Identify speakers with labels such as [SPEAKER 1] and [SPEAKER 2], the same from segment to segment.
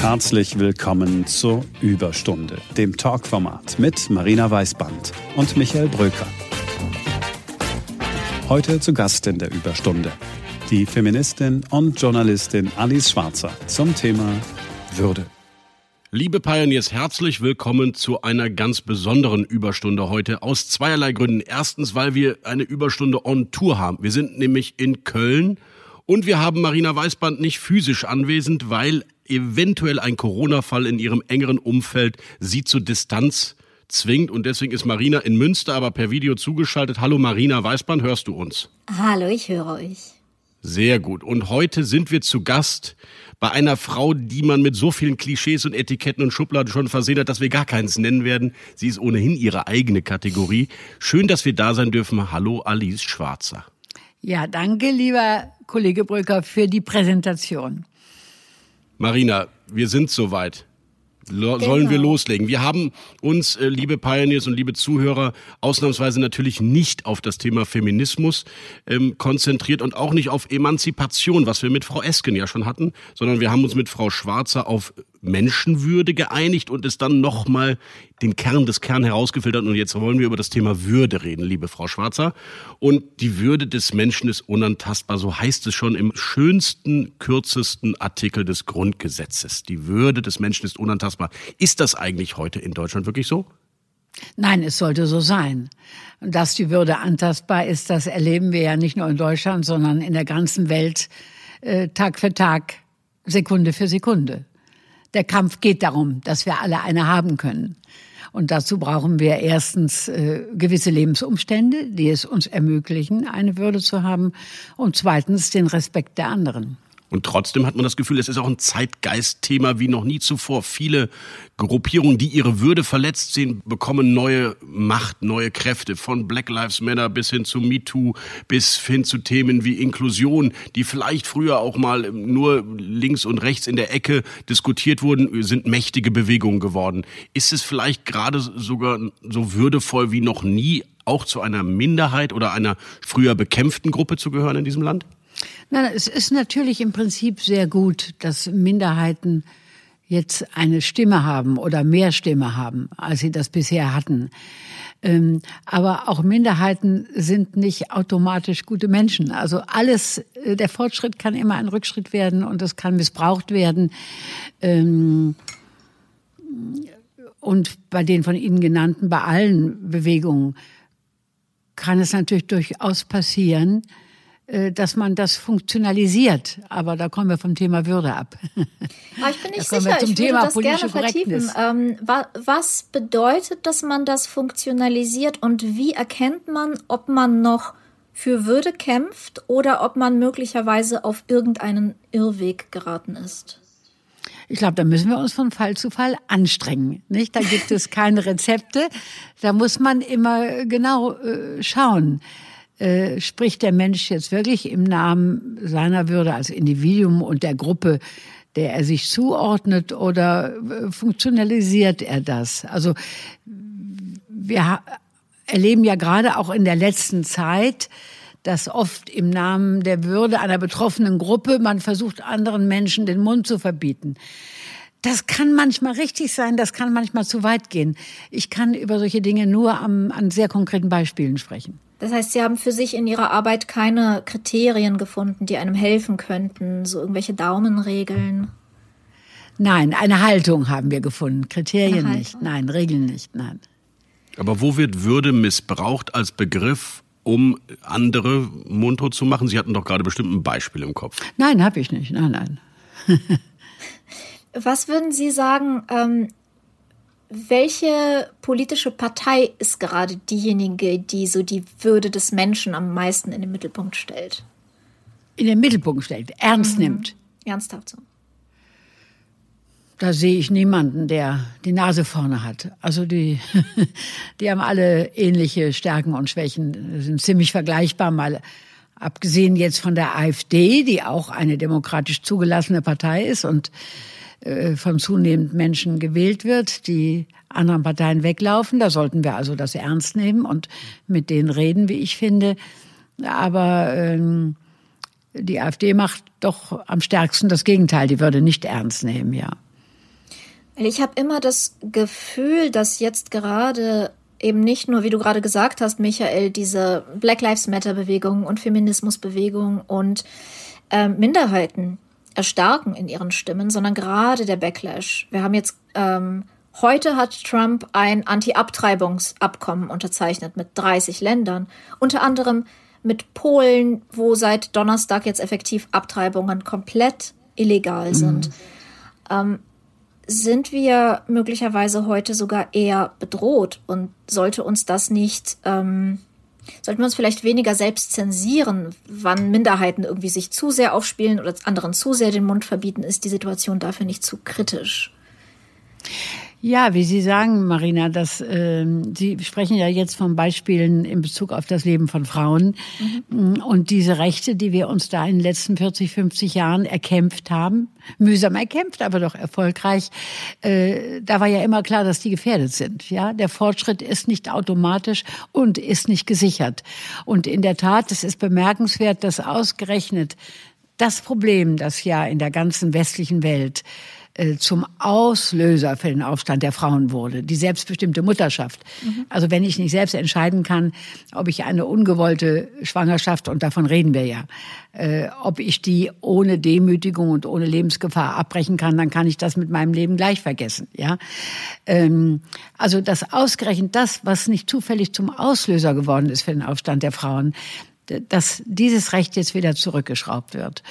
[SPEAKER 1] Herzlich willkommen zur Überstunde, dem Talkformat mit Marina Weißband und Michael Bröker. Heute zu Gast in der Überstunde die Feministin und Journalistin Alice Schwarzer zum Thema Würde.
[SPEAKER 2] Liebe Pioneers, herzlich willkommen zu einer ganz besonderen Überstunde heute aus zweierlei Gründen. Erstens, weil wir eine Überstunde on Tour haben. Wir sind nämlich in Köln und wir haben Marina Weißband nicht physisch anwesend, weil eventuell ein Corona-Fall in ihrem engeren Umfeld sie zur Distanz zwingt. Und deswegen ist Marina in Münster aber per Video zugeschaltet. Hallo Marina Weißband, hörst du uns?
[SPEAKER 3] Hallo, ich höre euch.
[SPEAKER 2] Sehr gut. Und heute sind wir zu Gast bei einer Frau, die man mit so vielen Klischees und Etiketten und Schubladen schon versehen hat, dass wir gar keins nennen werden. Sie ist ohnehin ihre eigene Kategorie. Schön, dass wir da sein dürfen. Hallo Alice Schwarzer.
[SPEAKER 4] Ja, danke, lieber Kollege Brücker, für die Präsentation.
[SPEAKER 2] Marina, wir sind soweit. Lo genau. Sollen wir loslegen? Wir haben uns, äh, liebe Pioneers und liebe Zuhörer, ausnahmsweise natürlich nicht auf das Thema Feminismus ähm, konzentriert und auch nicht auf Emanzipation, was wir mit Frau Esken ja schon hatten, sondern wir haben uns mit Frau Schwarzer auf Menschenwürde geeinigt und es dann nochmal den Kern des Kern herausgefiltert. Und jetzt wollen wir über das Thema Würde reden, liebe Frau Schwarzer. Und die Würde des Menschen ist unantastbar. So heißt es schon im schönsten, kürzesten Artikel des Grundgesetzes. Die Würde des Menschen ist unantastbar. Ist das eigentlich heute in Deutschland wirklich so?
[SPEAKER 4] Nein, es sollte so sein. Dass die Würde antastbar ist, das erleben wir ja nicht nur in Deutschland, sondern in der ganzen Welt äh, Tag für Tag, Sekunde für Sekunde. Der Kampf geht darum, dass wir alle eine haben können. Und dazu brauchen wir erstens äh, gewisse Lebensumstände, die es uns ermöglichen, eine Würde zu haben, und zweitens den Respekt der anderen.
[SPEAKER 2] Und trotzdem hat man das Gefühl, es ist auch ein Zeitgeistthema wie noch nie zuvor. Viele Gruppierungen, die ihre Würde verletzt sehen, bekommen neue Macht, neue Kräfte. Von Black Lives Matter bis hin zu MeToo, bis hin zu Themen wie Inklusion, die vielleicht früher auch mal nur links und rechts in der Ecke diskutiert wurden, sind mächtige Bewegungen geworden. Ist es vielleicht gerade sogar so würdevoll wie noch nie, auch zu einer Minderheit oder einer früher bekämpften Gruppe zu gehören in diesem Land?
[SPEAKER 4] Nein, es ist natürlich im Prinzip sehr gut, dass Minderheiten jetzt eine Stimme haben oder mehr Stimme haben, als sie das bisher hatten. Ähm, aber auch Minderheiten sind nicht automatisch gute Menschen. Also alles, äh, der Fortschritt kann immer ein Rückschritt werden und es kann missbraucht werden. Ähm, und bei den von Ihnen genannten, bei allen Bewegungen kann es natürlich durchaus passieren, dass man das funktionalisiert. Aber da kommen wir vom Thema Würde ab.
[SPEAKER 3] Aber ich bin nicht sicher, ich würde das gerne vertiefen. Ähm, was bedeutet, dass man das funktionalisiert und wie erkennt man, ob man noch für Würde kämpft oder ob man möglicherweise auf irgendeinen Irrweg geraten ist?
[SPEAKER 4] Ich glaube, da müssen wir uns von Fall zu Fall anstrengen. Nicht? Da gibt es keine Rezepte. Da muss man immer genau äh, schauen äh, spricht der Mensch jetzt wirklich im Namen seiner Würde als Individuum und der Gruppe, der er sich zuordnet, oder äh, funktionalisiert er das? Also wir erleben ja gerade auch in der letzten Zeit, dass oft im Namen der Würde einer betroffenen Gruppe man versucht, anderen Menschen den Mund zu verbieten. Das kann manchmal richtig sein, das kann manchmal zu weit gehen. Ich kann über solche Dinge nur am, an sehr konkreten Beispielen sprechen.
[SPEAKER 3] Das heißt, Sie haben für sich in Ihrer Arbeit keine Kriterien gefunden, die einem helfen könnten, so irgendwelche Daumenregeln?
[SPEAKER 4] Nein, eine Haltung haben wir gefunden, Kriterien nicht, nein, Regeln nicht, nein.
[SPEAKER 2] Aber wo wird Würde missbraucht als Begriff, um andere mundtot zu machen? Sie hatten doch gerade bestimmt ein Beispiel im Kopf.
[SPEAKER 4] Nein, habe ich nicht, nein, nein.
[SPEAKER 3] Was würden Sie sagen, ähm, welche politische Partei ist gerade diejenige, die so die Würde des Menschen am meisten in den Mittelpunkt stellt?
[SPEAKER 4] In den Mittelpunkt stellt, ernst mhm. nimmt.
[SPEAKER 3] Ernsthaft so.
[SPEAKER 4] Da sehe ich niemanden, der die Nase vorne hat. Also die, die haben alle ähnliche Stärken und Schwächen, sind ziemlich vergleichbar, mal abgesehen jetzt von der AfD, die auch eine demokratisch zugelassene Partei ist und äh, von zunehmend Menschen gewählt wird, die anderen Parteien weglaufen. Da sollten wir also das ernst nehmen und mit denen reden, wie ich finde. Aber ähm, die AfD macht doch am stärksten das Gegenteil. Die würde nicht ernst nehmen, ja.
[SPEAKER 3] Ich habe immer das Gefühl, dass jetzt gerade eben nicht nur, wie du gerade gesagt hast, Michael, diese Black Lives Matter Bewegung und Feminismusbewegung und äh, Minderheiten erstarken in ihren Stimmen, sondern gerade der Backlash. Wir haben jetzt ähm, heute hat Trump ein Anti-Abtreibungsabkommen unterzeichnet mit 30 Ländern, unter anderem mit Polen, wo seit Donnerstag jetzt effektiv Abtreibungen komplett illegal sind. Mhm. Ähm, sind wir möglicherweise heute sogar eher bedroht und sollte uns das nicht, ähm, sollten wir uns vielleicht weniger selbst zensieren, wann Minderheiten irgendwie sich zu sehr aufspielen oder anderen zu sehr den Mund verbieten, ist die Situation dafür nicht zu kritisch.
[SPEAKER 4] Ja, wie Sie sagen, Marina, dass äh, Sie sprechen ja jetzt von Beispielen in Bezug auf das Leben von Frauen mhm. und diese Rechte, die wir uns da in den letzten 40, 50 Jahren erkämpft haben, mühsam erkämpft, aber doch erfolgreich. Äh, da war ja immer klar, dass die gefährdet sind. Ja, der Fortschritt ist nicht automatisch und ist nicht gesichert. Und in der Tat, es ist bemerkenswert, dass ausgerechnet das Problem, das ja in der ganzen westlichen Welt äh, zum Auslöser für den Aufstand der Frauen wurde, die selbstbestimmte Mutterschaft. Mhm. Also wenn ich nicht selbst entscheiden kann, ob ich eine ungewollte Schwangerschaft, und davon reden wir ja, äh, ob ich die ohne Demütigung und ohne Lebensgefahr abbrechen kann, dann kann ich das mit meinem Leben gleich vergessen. Ja, ähm, also das ausgerechnet das, was nicht zufällig zum Auslöser geworden ist für den Aufstand der Frauen, dass dieses Recht jetzt wieder zurückgeschraubt wird.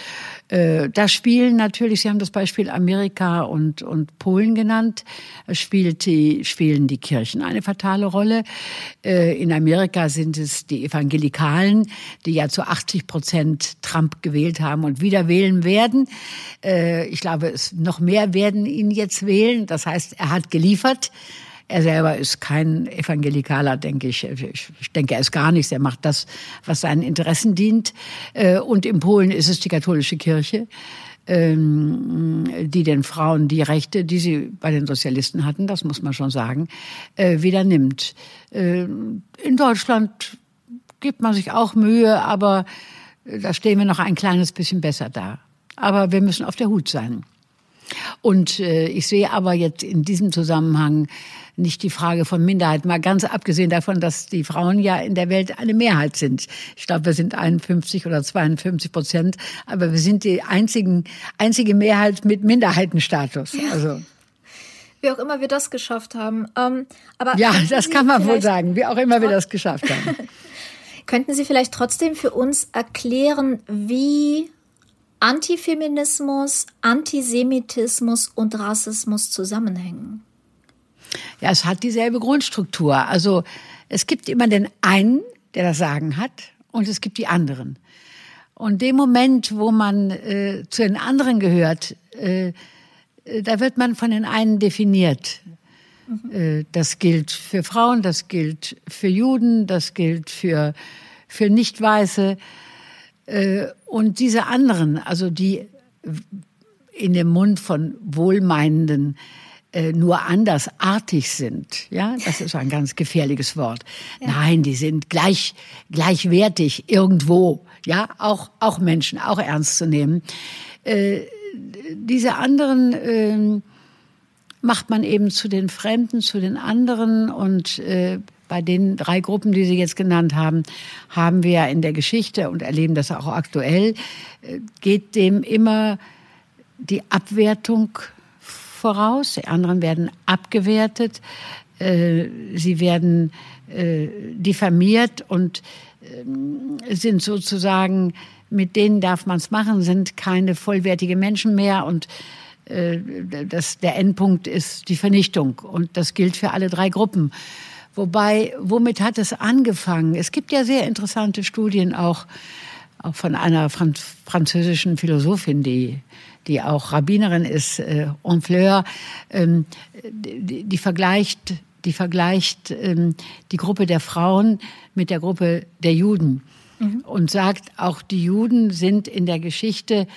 [SPEAKER 4] Äh, da spielen natürlich, Sie haben das Beispiel Amerika und, und Polen genannt, spielt die, spielen die Kirchen eine fatale Rolle. Äh, in Amerika sind es die Evangelikalen, die ja zu 80 Prozent Trump gewählt haben und wieder wählen werden. Äh, ich glaube, es noch mehr werden ihn jetzt wählen. Das heißt, er hat geliefert. Er selber ist kein Evangelikaler, denke ich. Ich denke, er ist gar nichts. Er macht das, was seinen Interessen dient. Äh, und in Polen ist es die katholische Kirche ähm, die den Frauen die Rechte, die sie bei den Sozialisten hatten, das muss man schon sagen, äh, wieder nimmt. Äh, in Deutschland gibt man sich auch Mühe, aber da stehen wir noch ein kleines bisschen besser da. Aber wir müssen auf der Hut sein. Und ich sehe aber jetzt in diesem Zusammenhang nicht die Frage von Minderheit, mal ganz abgesehen davon, dass die Frauen ja in der Welt eine Mehrheit sind. Ich glaube, wir sind 51 oder 52 Prozent, aber wir sind die einzigen, einzige Mehrheit mit Minderheitenstatus. Ja. Also.
[SPEAKER 3] Wie auch immer wir das geschafft haben. Ähm, aber
[SPEAKER 4] ja, das Sie kann man wohl sagen, wie auch immer wir das geschafft haben.
[SPEAKER 3] könnten Sie vielleicht trotzdem für uns erklären, wie Antifeminismus, Antisemitismus und Rassismus zusammenhängen?
[SPEAKER 4] Ja, es hat dieselbe Grundstruktur. Also es gibt immer den einen, der das Sagen hat, und es gibt die anderen. Und dem Moment, wo man äh, zu den anderen gehört, äh, da wird man von den einen definiert. Mhm. Äh, das gilt für Frauen, das gilt für Juden, das gilt für, für Nicht-Weiße. Äh, und diese anderen, also die in dem Mund von Wohlmeinenden äh, nur andersartig sind. Ja, das ist ein ganz gefährliches Wort. Ja. Nein, die sind gleich, gleichwertig irgendwo. Ja, auch, auch Menschen, auch ernst zu nehmen. Äh, diese anderen äh, macht man eben zu den Fremden, zu den anderen und äh, bei den drei Gruppen, die Sie jetzt genannt haben, haben wir in der Geschichte und erleben das auch aktuell, äh, geht dem immer die Abwertung voraus, die anderen werden abgewertet, äh, sie werden äh, diffamiert und äh, sind sozusagen, mit denen darf man es machen, sind keine vollwertige Menschen mehr und äh, das, der Endpunkt ist die Vernichtung und das gilt für alle drei Gruppen. Wobei, womit hat es angefangen? Es gibt ja sehr interessante Studien auch, auch von einer Franz französischen Philosophin, die die auch Rabbinerin ist, äh, Honfleur, ähm, die, die vergleicht, die, vergleicht ähm, die Gruppe der Frauen mit der Gruppe der Juden mhm. und sagt, auch die Juden sind in der Geschichte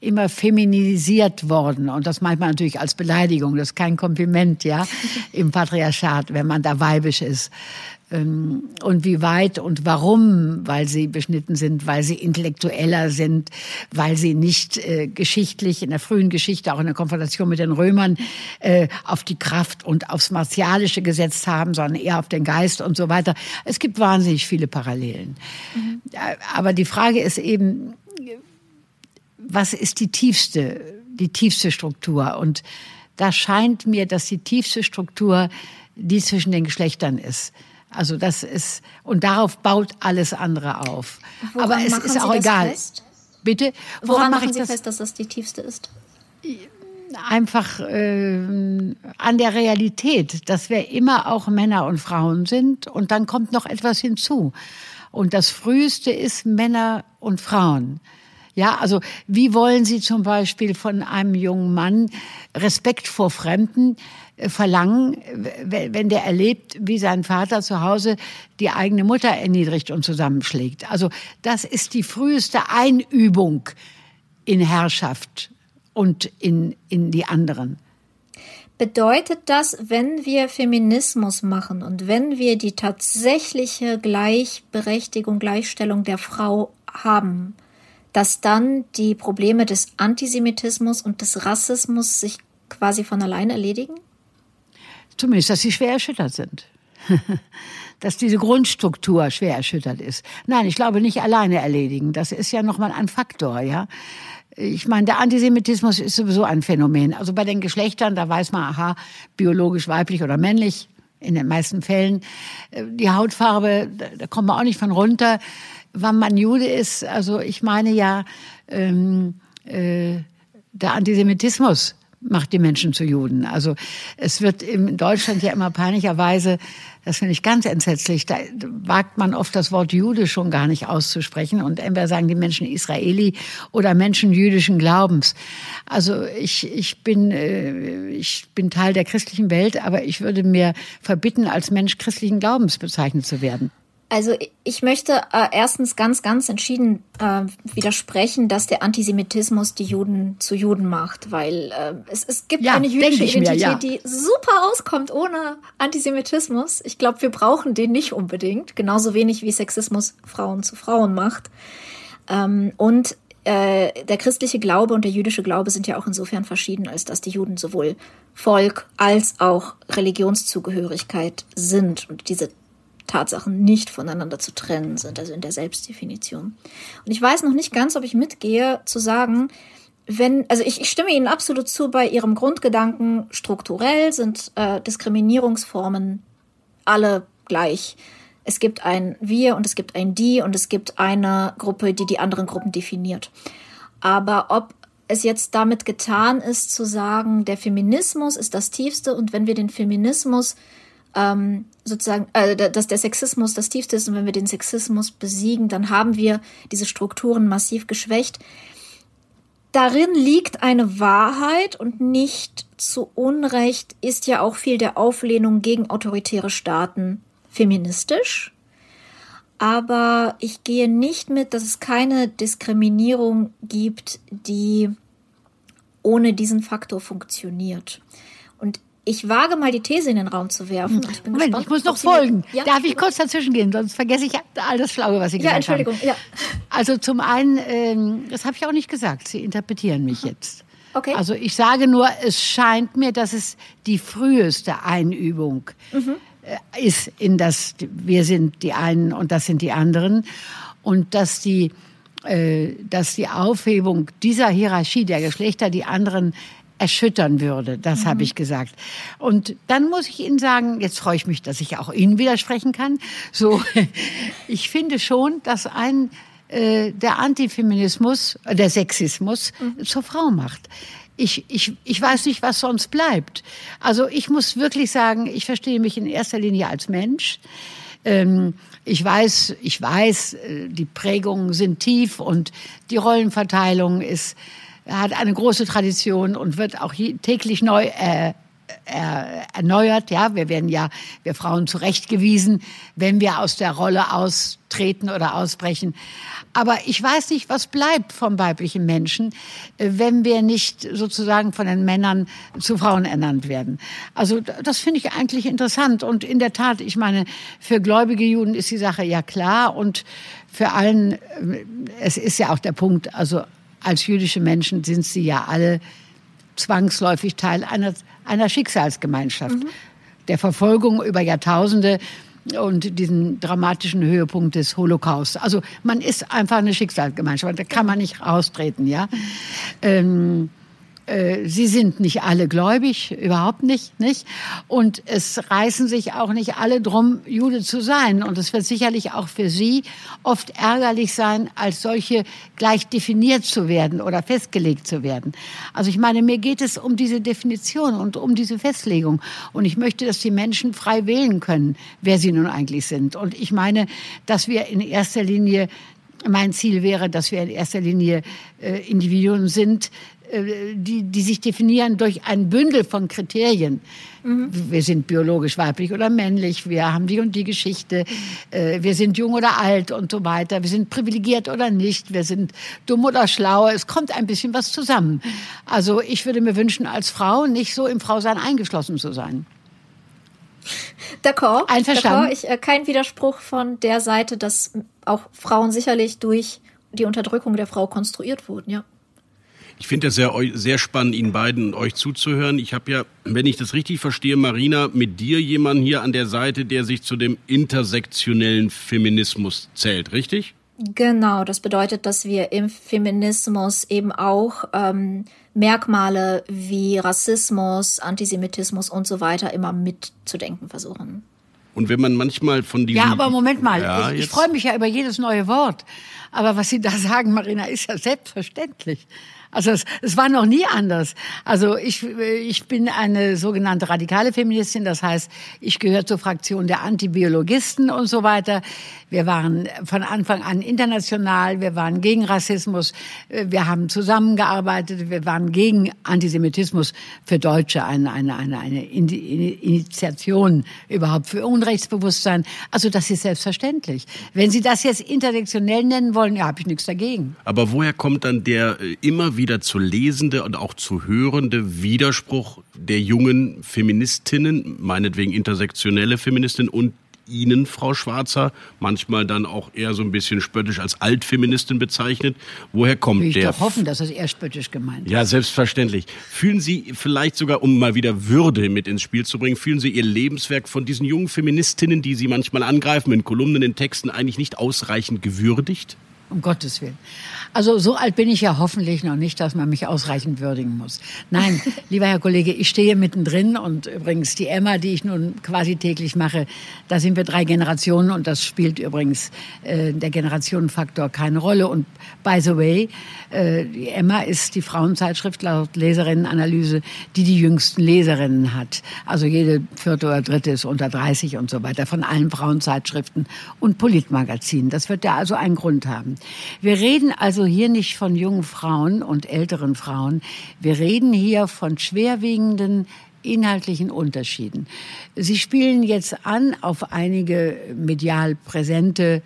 [SPEAKER 4] immer feminisiert worden. Und das meint man natürlich als Beleidigung. Das ist kein Kompliment, ja, im Patriarchat, wenn man da weibisch ist. Ähm, und wie weit und warum, weil sie beschnitten sind, weil sie intellektueller sind, weil sie nicht äh, geschichtlich in der frühen Geschichte, auch in der Konfrontation mit den Römern, äh, auf die Kraft und aufs Martialische gesetzt haben, sondern eher auf den Geist und so weiter. Es gibt wahnsinnig viele Parallelen. Mhm. Aber die Frage ist eben, was ist die tiefste, die tiefste Struktur? Und da scheint mir, dass die tiefste Struktur die zwischen den Geschlechtern ist. Also das ist, und darauf baut alles andere auf.
[SPEAKER 3] Woran Aber es ist auch egal. Fest?
[SPEAKER 4] Bitte?
[SPEAKER 3] Woran, Woran machen Sie das? fest, dass das die tiefste ist?
[SPEAKER 4] Einfach äh, an der Realität, dass wir immer auch Männer und Frauen sind. Und dann kommt noch etwas hinzu. Und das Früheste ist Männer und Frauen. Ja, also wie wollen Sie zum Beispiel von einem jungen Mann Respekt vor Fremden verlangen, wenn der erlebt, wie sein Vater zu Hause die eigene Mutter erniedrigt und zusammenschlägt? Also das ist die früheste Einübung in Herrschaft und in, in die anderen.
[SPEAKER 3] Bedeutet das, wenn wir Feminismus machen und wenn wir die tatsächliche Gleichberechtigung, Gleichstellung der Frau haben, dass dann die Probleme des Antisemitismus und des Rassismus sich quasi von allein erledigen?
[SPEAKER 4] Zumindest, dass sie schwer erschüttert sind. dass diese Grundstruktur schwer erschüttert ist. Nein, ich glaube nicht alleine erledigen. Das ist ja nochmal ein Faktor, ja. Ich meine, der Antisemitismus ist sowieso ein Phänomen. Also bei den Geschlechtern, da weiß man, aha, biologisch weiblich oder männlich, in den meisten Fällen. Die Hautfarbe, da kommt man auch nicht von runter wann man Jude ist. Also ich meine ja, ähm, äh, der Antisemitismus macht die Menschen zu Juden. Also es wird in Deutschland ja immer peinlicherweise, das finde ich ganz entsetzlich, da wagt man oft das Wort Jude schon gar nicht auszusprechen und entweder sagen die Menschen Israeli oder Menschen jüdischen Glaubens. Also ich, ich, bin, äh, ich bin Teil der christlichen Welt, aber ich würde mir verbitten, als Mensch christlichen Glaubens bezeichnet zu werden.
[SPEAKER 3] Also ich möchte äh, erstens ganz, ganz entschieden äh, widersprechen, dass der Antisemitismus die Juden zu Juden macht, weil äh, es, es gibt ja, eine jüdische Identität, mir, ja. die super auskommt ohne Antisemitismus. Ich glaube, wir brauchen den nicht unbedingt, genauso wenig wie Sexismus Frauen zu Frauen macht. Ähm, und äh, der christliche Glaube und der jüdische Glaube sind ja auch insofern verschieden, als dass die Juden sowohl Volk als auch Religionszugehörigkeit sind. Und diese Tatsachen nicht voneinander zu trennen sind, also in der Selbstdefinition. Und ich weiß noch nicht ganz, ob ich mitgehe, zu sagen, wenn, also ich, ich stimme Ihnen absolut zu bei Ihrem Grundgedanken, strukturell sind äh, Diskriminierungsformen alle gleich. Es gibt ein Wir und es gibt ein Die und es gibt eine Gruppe, die die anderen Gruppen definiert. Aber ob es jetzt damit getan ist, zu sagen, der Feminismus ist das Tiefste und wenn wir den Feminismus ähm, sozusagen, äh, dass der Sexismus das tiefste ist und wenn wir den Sexismus besiegen, dann haben wir diese Strukturen massiv geschwächt. Darin liegt eine Wahrheit und nicht zu Unrecht ist ja auch viel der Auflehnung gegen autoritäre Staaten feministisch. Aber ich gehe nicht mit, dass es keine Diskriminierung gibt, die ohne diesen Faktor funktioniert. Und ich wage mal die These in den Raum zu werfen.
[SPEAKER 4] Ich bin Moment, gespannt, ich muss noch folgen. Ja? Darf ich kurz dazwischen gehen, sonst vergesse ich all das Schlaue, was Sie
[SPEAKER 3] ja,
[SPEAKER 4] gesagt
[SPEAKER 3] Entschuldigung, haben. Ja.
[SPEAKER 4] Also zum einen, ähm, das habe ich auch nicht gesagt, Sie interpretieren mich jetzt. Okay. Also ich sage nur, es scheint mir, dass es die früheste Einübung mhm. Äh, ist in das, wir sind die einen und das sind die anderen. Und dass die, äh, dass die Aufhebung dieser Hierarchie der Geschlechter die anderen erschüttern würde. Das mhm. habe ich gesagt. Und dann muss ich Ihnen sagen, jetzt freue ich mich, dass ich auch Ihnen widersprechen kann. So, ich finde schon, dass ein äh, der Antifeminismus, äh, der Sexismus mhm. zur Frau macht. Ich, ich, ich weiß nicht, was sonst bleibt. Also ich muss wirklich sagen, ich verstehe mich in erster Linie als Mensch. Ähm, ich weiß, ich weiß, äh, die Prägungen sind tief und die Rollenverteilung ist hat eine große Tradition und wird auch täglich neu äh, er, erneuert. Ja, wir werden ja, wir Frauen zurechtgewiesen, wenn wir aus der Rolle austreten oder ausbrechen. Aber ich weiß nicht, was bleibt vom weiblichen Menschen, äh, wenn wir nicht sozusagen von den Männern zu Frauen ernannt werden. Also das finde ich eigentlich interessant. Und in der Tat, ich meine, für gläubige Juden ist die Sache ja klar und für allen, äh, es ist ja auch der Punkt, also als jüdische Menschen sind sie ja alle zwangsläufig Teil einer, einer Schicksalsgemeinschaft. Mhm. Der Verfolgung über Jahrtausende und diesen dramatischen Höhepunkt des Holocaust. Also man ist einfach eine Schicksalsgemeinschaft, da kann man nicht raustreten, ja. Ähm, äh, sie sind nicht alle gläubig, überhaupt nicht, nicht. Und es reißen sich auch nicht alle drum, Jude zu sein. Und es wird sicherlich auch für sie oft ärgerlich sein, als solche gleich definiert zu werden oder festgelegt zu werden. Also ich meine, mir geht es um diese Definition und um diese Festlegung. Und ich möchte, dass die Menschen frei wählen können, wer sie nun eigentlich sind. Und ich meine, dass wir in erster Linie mein Ziel wäre, dass wir in erster Linie äh, Individuen sind, die, die sich definieren durch ein Bündel von Kriterien. Mhm. Wir sind biologisch weiblich oder männlich, wir haben die und die Geschichte, äh, wir sind jung oder alt und so weiter, wir sind privilegiert oder nicht, wir sind dumm oder schlau. Es kommt ein bisschen was zusammen. Also ich würde mir wünschen, als Frau nicht so im Frausein eingeschlossen zu sein.
[SPEAKER 3] D'accord. Einverstanden. Ich, äh, kein Widerspruch von der Seite, dass auch Frauen sicherlich durch die Unterdrückung der Frau konstruiert wurden, ja.
[SPEAKER 2] Ich finde es sehr, sehr spannend, Ihnen beiden euch zuzuhören. Ich habe ja, wenn ich das richtig verstehe, Marina, mit dir jemanden hier an der Seite, der sich zu dem intersektionellen Feminismus zählt, richtig?
[SPEAKER 3] Genau, das bedeutet, dass wir im Feminismus eben auch ähm, Merkmale wie Rassismus, Antisemitismus und so weiter immer mitzudenken versuchen.
[SPEAKER 2] Und wenn man manchmal von diesen...
[SPEAKER 4] Ja, aber Moment mal, ja, ich, ich freue mich ja über jedes neue Wort. Aber was Sie da sagen, Marina, ist ja selbstverständlich. Also es, es war noch nie anders. Also ich, ich bin eine sogenannte radikale Feministin, das heißt, ich gehöre zur Fraktion der Antibiologisten und so weiter. Wir waren von Anfang an international, wir waren gegen Rassismus, wir haben zusammengearbeitet, wir waren gegen Antisemitismus für Deutsche, eine, eine, eine, eine Initiation überhaupt für Unrechtsbewusstsein. Also das ist selbstverständlich. Wenn Sie das jetzt intersektionell nennen wollen, ja, habe ich nichts dagegen.
[SPEAKER 2] Aber woher kommt dann der äh, immer wieder zu lesende und auch zu hörende Widerspruch der jungen Feministinnen, meinetwegen intersektionelle Feministinnen und Ihnen, Frau Schwarzer, manchmal dann auch eher so ein bisschen spöttisch als Altfeministin bezeichnet. Woher kommt
[SPEAKER 4] ich
[SPEAKER 2] der?
[SPEAKER 4] Ich hoffen, dass es eher spöttisch gemeint ist.
[SPEAKER 2] Ja, selbstverständlich. Fühlen Sie vielleicht sogar, um mal wieder Würde mit ins Spiel zu bringen, fühlen Sie Ihr Lebenswerk von diesen jungen Feministinnen, die Sie manchmal angreifen, in Kolumnen, in Texten eigentlich nicht ausreichend gewürdigt?
[SPEAKER 4] Um Gottes Willen. Also so alt bin ich ja hoffentlich noch nicht, dass man mich ausreichend würdigen muss. Nein, lieber Herr Kollege, ich stehe mittendrin und übrigens die Emma, die ich nun quasi täglich mache, da sind wir drei Generationen und das spielt übrigens äh, der Generationenfaktor keine Rolle. Und by the way, äh, die Emma ist die Frauenzeitschrift laut Leserinnenanalyse, die die jüngsten Leserinnen hat. Also jede vierte oder dritte ist unter 30 und so weiter von allen Frauenzeitschriften und Politmagazinen. Das wird ja also einen Grund haben. Wir reden also hier nicht von jungen Frauen und älteren Frauen. Wir reden hier von schwerwiegenden inhaltlichen Unterschieden. Sie spielen jetzt an auf einige medial präsente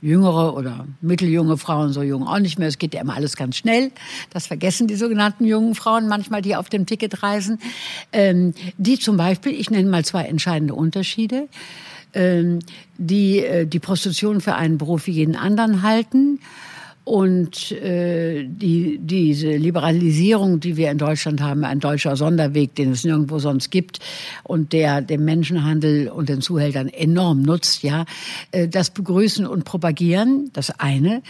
[SPEAKER 4] jüngere oder mitteljunge Frauen, so jung auch nicht mehr. Es geht ja immer alles ganz schnell. Das vergessen die sogenannten jungen Frauen manchmal, die auf dem Ticket reisen. Ähm, die zum Beispiel, ich nenne mal zwei entscheidende Unterschiede. Ähm, die äh, die Prostitution für einen Beruf wie jeden anderen halten und äh, die, diese Liberalisierung, die wir in Deutschland haben, ein deutscher Sonderweg, den es nirgendwo sonst gibt und der dem Menschenhandel und den Zuhältern enorm nutzt, ja, äh, das begrüßen und propagieren, das eine.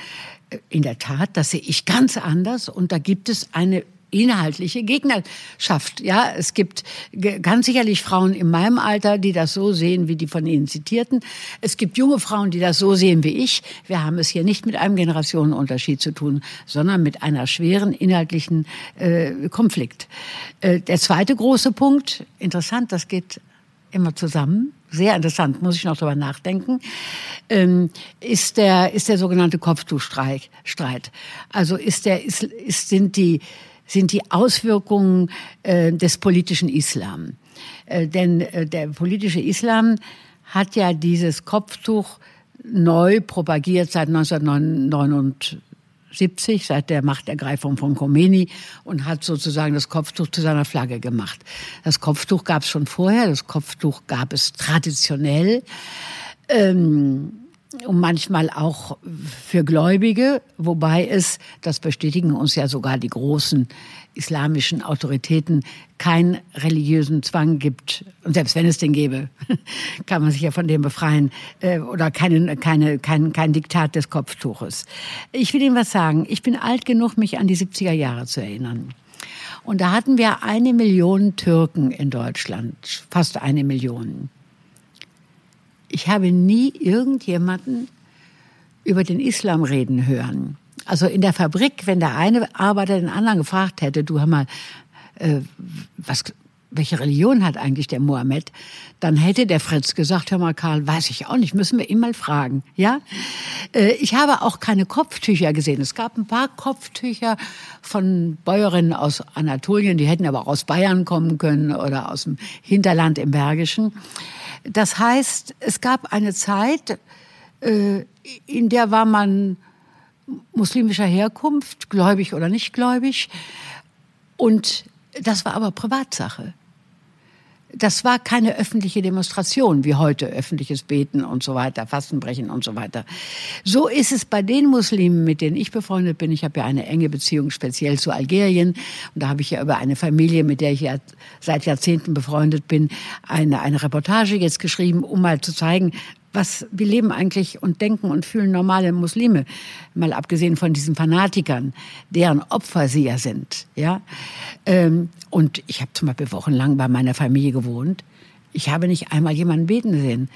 [SPEAKER 4] Äh, in der Tat, das sehe ich ganz anders und da gibt es eine inhaltliche Gegnerschaft. Ja, es gibt ganz sicherlich Frauen in meinem Alter, die das so sehen wie die von Ihnen zitierten. Es gibt junge Frauen, die das so sehen wie ich. Wir haben es hier nicht mit einem Generationenunterschied zu tun, sondern mit einer schweren inhaltlichen äh, Konflikt. Äh, der zweite große Punkt, interessant, das geht immer zusammen. Sehr interessant, muss ich noch darüber nachdenken, ähm, ist der, ist der sogenannte Kopftuchstreit. Also ist der, ist, ist, sind die, sind die Auswirkungen äh, des politischen Islam. Äh, denn äh, der politische Islam hat ja dieses Kopftuch neu propagiert seit 1979, seit der Machtergreifung von Khomeini und hat sozusagen das Kopftuch zu seiner Flagge gemacht. Das Kopftuch gab es schon vorher, das Kopftuch gab es traditionell. Ähm, und manchmal auch für Gläubige, wobei es, das bestätigen uns ja sogar die großen islamischen Autoritäten, keinen religiösen Zwang gibt. Und selbst wenn es den gäbe, kann man sich ja von dem befreien. Äh, oder keine, keine, kein, kein Diktat des Kopftuches. Ich will Ihnen was sagen. Ich bin alt genug, mich an die 70er Jahre zu erinnern. Und da hatten wir eine Million Türken in Deutschland. Fast eine Million. Ich habe nie irgendjemanden über den Islam reden hören. Also in der Fabrik, wenn der eine Arbeiter den anderen gefragt hätte, du hör mal, äh, was, welche Religion hat eigentlich der Mohammed? Dann hätte der Fritz gesagt, hör mal Karl, weiß ich auch nicht, müssen wir ihn mal fragen, ja? Äh, ich habe auch keine Kopftücher gesehen. Es gab ein paar Kopftücher von Bäuerinnen aus Anatolien, die hätten aber auch aus Bayern kommen können oder aus dem Hinterland im Bergischen. Das heißt, es gab eine Zeit, äh, in der war man muslimischer Herkunft, gläubig oder nicht gläubig. Und das war aber Privatsache. Das war keine öffentliche Demonstration wie heute öffentliches Beten und so weiter, Fastenbrechen und so weiter. So ist es bei den Muslimen, mit denen ich befreundet bin. Ich habe ja eine enge Beziehung speziell zu Algerien und da habe ich ja über eine Familie, mit der ich ja seit Jahrzehnten befreundet bin, eine, eine Reportage jetzt geschrieben, um mal zu zeigen, was, wie leben eigentlich und denken und fühlen normale Muslime, mal abgesehen von diesen Fanatikern, deren Opfer sie ja sind, ja. Ähm, und ich habe zum Beispiel wochenlang bei meiner Familie gewohnt. Ich habe nicht einmal jemanden beten sehen.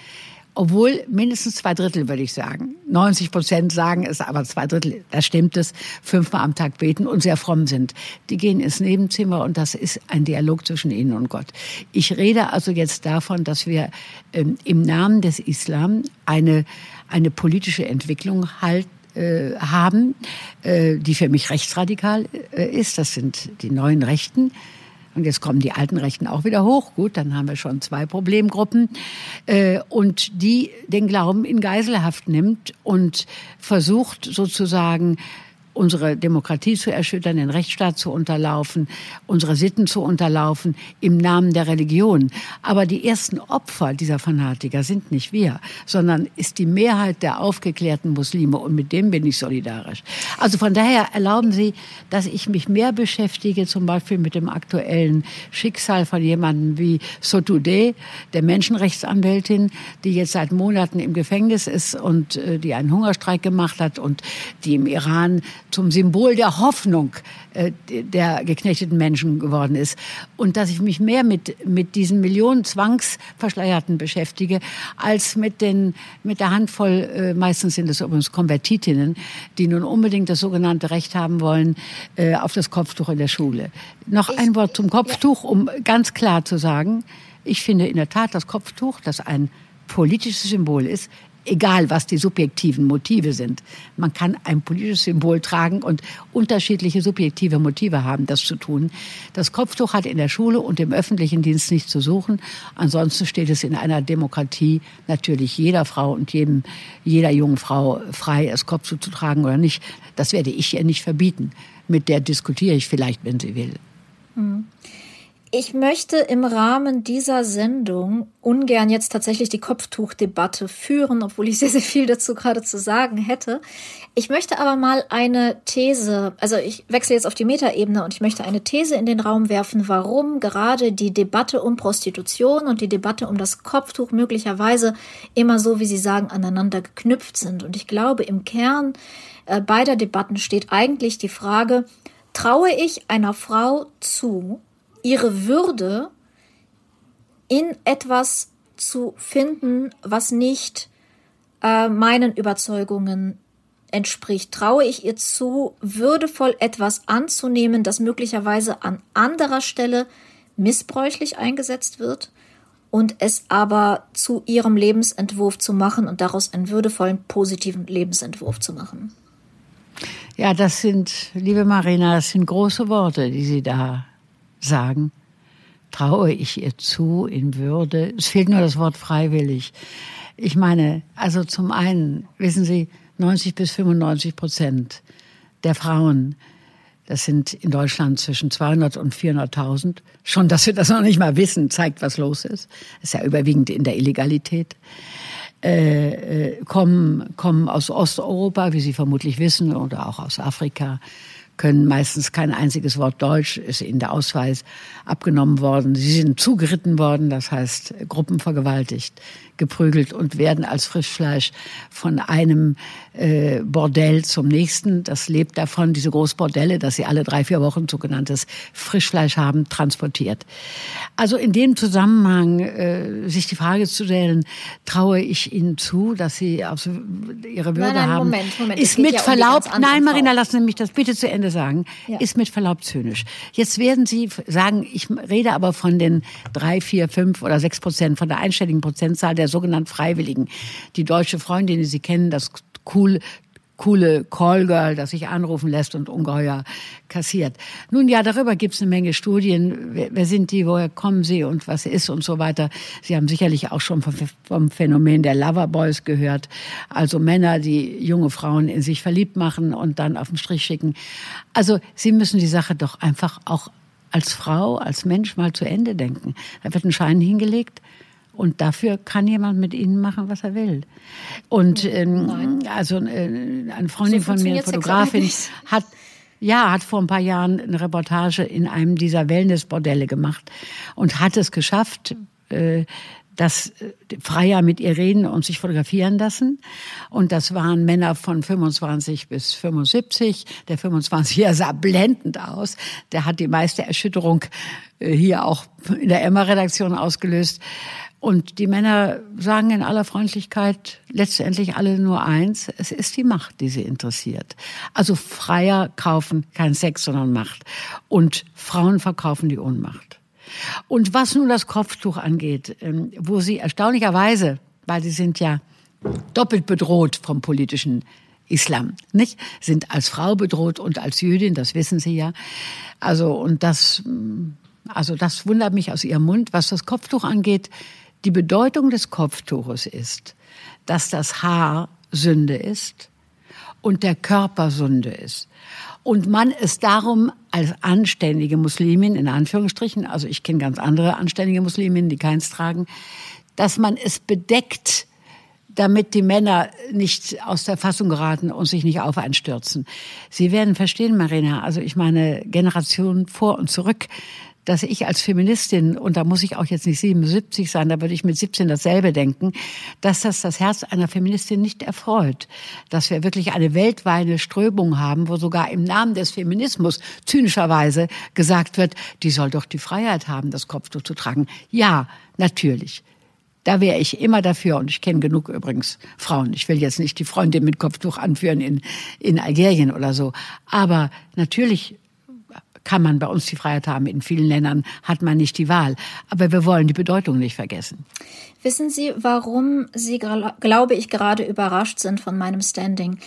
[SPEAKER 4] Obwohl mindestens zwei Drittel, würde ich sagen. 90 Prozent sagen es, aber zwei Drittel, da stimmt es, fünfmal am Tag beten und sehr fromm sind. Die gehen ins Nebenzimmer und das ist ein Dialog zwischen ihnen und Gott. Ich rede also jetzt davon, dass wir ähm, im Namen des Islam eine, eine politische Entwicklung halt äh, haben, äh, die für mich rechtsradikal äh, ist. Das sind die neuen Rechten und jetzt kommen die alten Rechten auch wieder hoch. Gut, dann haben wir schon zwei Problemgruppen. Äh, und die den Glauben in Geiselhaft nimmt und versucht sozusagen unsere Demokratie zu erschüttern, den Rechtsstaat zu unterlaufen, unsere Sitten zu unterlaufen im Namen der Religion. Aber die ersten Opfer dieser Fanatiker sind nicht wir, sondern ist die Mehrheit der aufgeklärten Muslime und mit dem bin ich solidarisch. Also von daher erlauben Sie, dass ich mich mehr beschäftige, zum Beispiel mit dem aktuellen Schicksal von jemandem wie Sotoudeh, der Menschenrechtsanwältin, die jetzt seit Monaten im Gefängnis ist und äh, die einen Hungerstreik gemacht hat und die im Iran zum Symbol der Hoffnung äh, der geknechteten Menschen geworden ist. Und dass ich mich mehr mit, mit diesen Millionen Zwangsverschleierten beschäftige, als mit, den, mit der Handvoll, äh, meistens sind es übrigens Konvertitinnen, die nun unbedingt das sogenannte Recht haben wollen äh, auf das Kopftuch in der Schule. Noch ich, ein Wort zum Kopftuch, um ganz klar zu sagen, ich finde in der Tat das Kopftuch, das ein politisches Symbol ist, egal was die subjektiven Motive sind. Man kann ein politisches Symbol tragen und unterschiedliche subjektive Motive haben, das zu tun. Das Kopftuch hat in der Schule und im öffentlichen Dienst nichts zu suchen. Ansonsten steht es in einer Demokratie natürlich jeder Frau und jedem, jeder jungen Frau frei, das Kopftuch zu tragen oder nicht. Das werde ich ihr nicht verbieten. Mit der diskutiere ich vielleicht, wenn sie will.
[SPEAKER 3] Mhm. Ich möchte im Rahmen dieser Sendung ungern jetzt tatsächlich die Kopftuchdebatte führen, obwohl ich sehr, sehr viel dazu gerade zu sagen hätte. Ich möchte aber mal eine These, also ich wechsle jetzt auf die Metaebene und ich möchte eine These in den Raum werfen, warum gerade die Debatte um Prostitution und die Debatte um das Kopftuch möglicherweise immer so, wie Sie sagen, aneinander geknüpft sind. Und ich glaube, im Kern äh, beider Debatten steht eigentlich die Frage, traue ich einer Frau zu, ihre Würde in etwas zu finden, was nicht äh, meinen Überzeugungen entspricht. Traue ich ihr zu, würdevoll etwas anzunehmen, das möglicherweise an anderer Stelle missbräuchlich eingesetzt wird und es aber zu ihrem Lebensentwurf zu machen und daraus einen würdevollen, positiven Lebensentwurf zu machen.
[SPEAKER 4] Ja, das sind, liebe Marina, das sind große Worte, die Sie da sagen. Traue ich ihr zu in Würde? Es fehlt nur das Wort freiwillig. Ich meine, also zum einen, wissen Sie, 90 bis 95 Prozent der Frauen, das sind in Deutschland zwischen 200 und 400.000. Schon, dass wir das noch nicht mal wissen, zeigt, was los ist. Das ist ja überwiegend in der Illegalität. Äh, äh, kommen, kommen aus Osteuropa, wie Sie vermutlich wissen, oder auch aus Afrika, können meistens kein einziges Wort Deutsch, ist ihnen der Ausweis abgenommen worden. Sie sind zugeritten worden, das heißt gruppenvergewaltigt, geprügelt und werden als Frischfleisch von einem äh, Bordell zum nächsten, das lebt davon, diese Großbordelle, dass sie alle drei, vier Wochen sogenanntes Frischfleisch haben, transportiert. Also in dem Zusammenhang äh, sich die Frage zu stellen, traue ich Ihnen zu, dass Sie auf Ihre Würde nein, nein, haben, Moment, Moment. ist mit ja Verlaub, um nein Marina, lassen Sie mich das bitte zu Ende sagen, ja. ist mit Verlaub zynisch. Jetzt werden Sie sagen, ich rede aber von den drei, vier, fünf oder sechs Prozent, von der einstelligen Prozentzahl der sogenannten Freiwilligen. Die deutsche Freundin, die Sie kennen, das cool, coole Callgirl, das sich anrufen lässt und ungeheuer kassiert. Nun ja, darüber gibt es eine Menge Studien. Wer, wer, sind die, woher kommen sie und was ist und so weiter. Sie haben sicherlich auch schon vom, vom Phänomen der Loverboys gehört. Also Männer, die junge Frauen in sich verliebt machen und dann auf den Strich schicken. Also sie müssen die Sache doch einfach auch als Frau, als Mensch mal zu Ende denken. Da wird ein Schein hingelegt und dafür kann jemand mit ihnen machen, was er will. Und ähm, also äh, eine Freundin so von mir, eine Fotografin, hat ja, hat vor ein paar Jahren eine Reportage in einem dieser Wellnessbordelle gemacht und hat es geschafft, äh, dass äh, Freier mit ihr reden und sich fotografieren lassen. Und das waren Männer von 25 bis 75. Der 25er sah blendend aus. Der hat die meiste Erschütterung äh, hier auch in der Emma-Redaktion ausgelöst. Und die Männer sagen in aller Freundlichkeit letztendlich alle nur eins, es ist die Macht, die sie interessiert. Also Freier kaufen kein Sex, sondern Macht. Und Frauen verkaufen die Ohnmacht. Und was nun das Kopftuch angeht, ähm, wo sie erstaunlicherweise, weil sie sind ja doppelt bedroht vom politischen Islam, nicht? Sind als Frau bedroht und als Jüdin, das wissen Sie ja. Also, und das, also das wundert mich aus Ihrem Mund. Was das Kopftuch angeht, die Bedeutung des Kopftuches ist, dass das Haar Sünde ist und der Körper Sünde ist. Und man es darum als anständige Muslimin, in Anführungsstrichen, also ich kenne ganz andere anständige Musliminnen, die keins tragen, dass man es bedeckt, damit die Männer nicht aus der Fassung geraten und sich nicht auf einstürzen. Sie werden verstehen, Marina, also ich meine Generation vor und zurück, dass ich als Feministin, und da muss ich auch jetzt nicht 77 sein, da würde ich mit 17 dasselbe denken, dass das das Herz einer Feministin nicht erfreut. Dass wir wirklich eine weltweite Strömung haben, wo sogar im Namen des Feminismus zynischerweise gesagt wird, die soll doch die Freiheit haben, das Kopftuch zu tragen. Ja, natürlich. Da wäre ich immer dafür und ich kenne genug übrigens Frauen. Ich will jetzt nicht die Freundin mit Kopftuch anführen in, in Algerien oder so. Aber natürlich kann man bei uns die Freiheit haben. In vielen Ländern hat man nicht die Wahl. Aber wir wollen die Bedeutung nicht vergessen.
[SPEAKER 3] Wissen Sie, warum Sie, glaube ich, gerade überrascht sind von meinem Standing?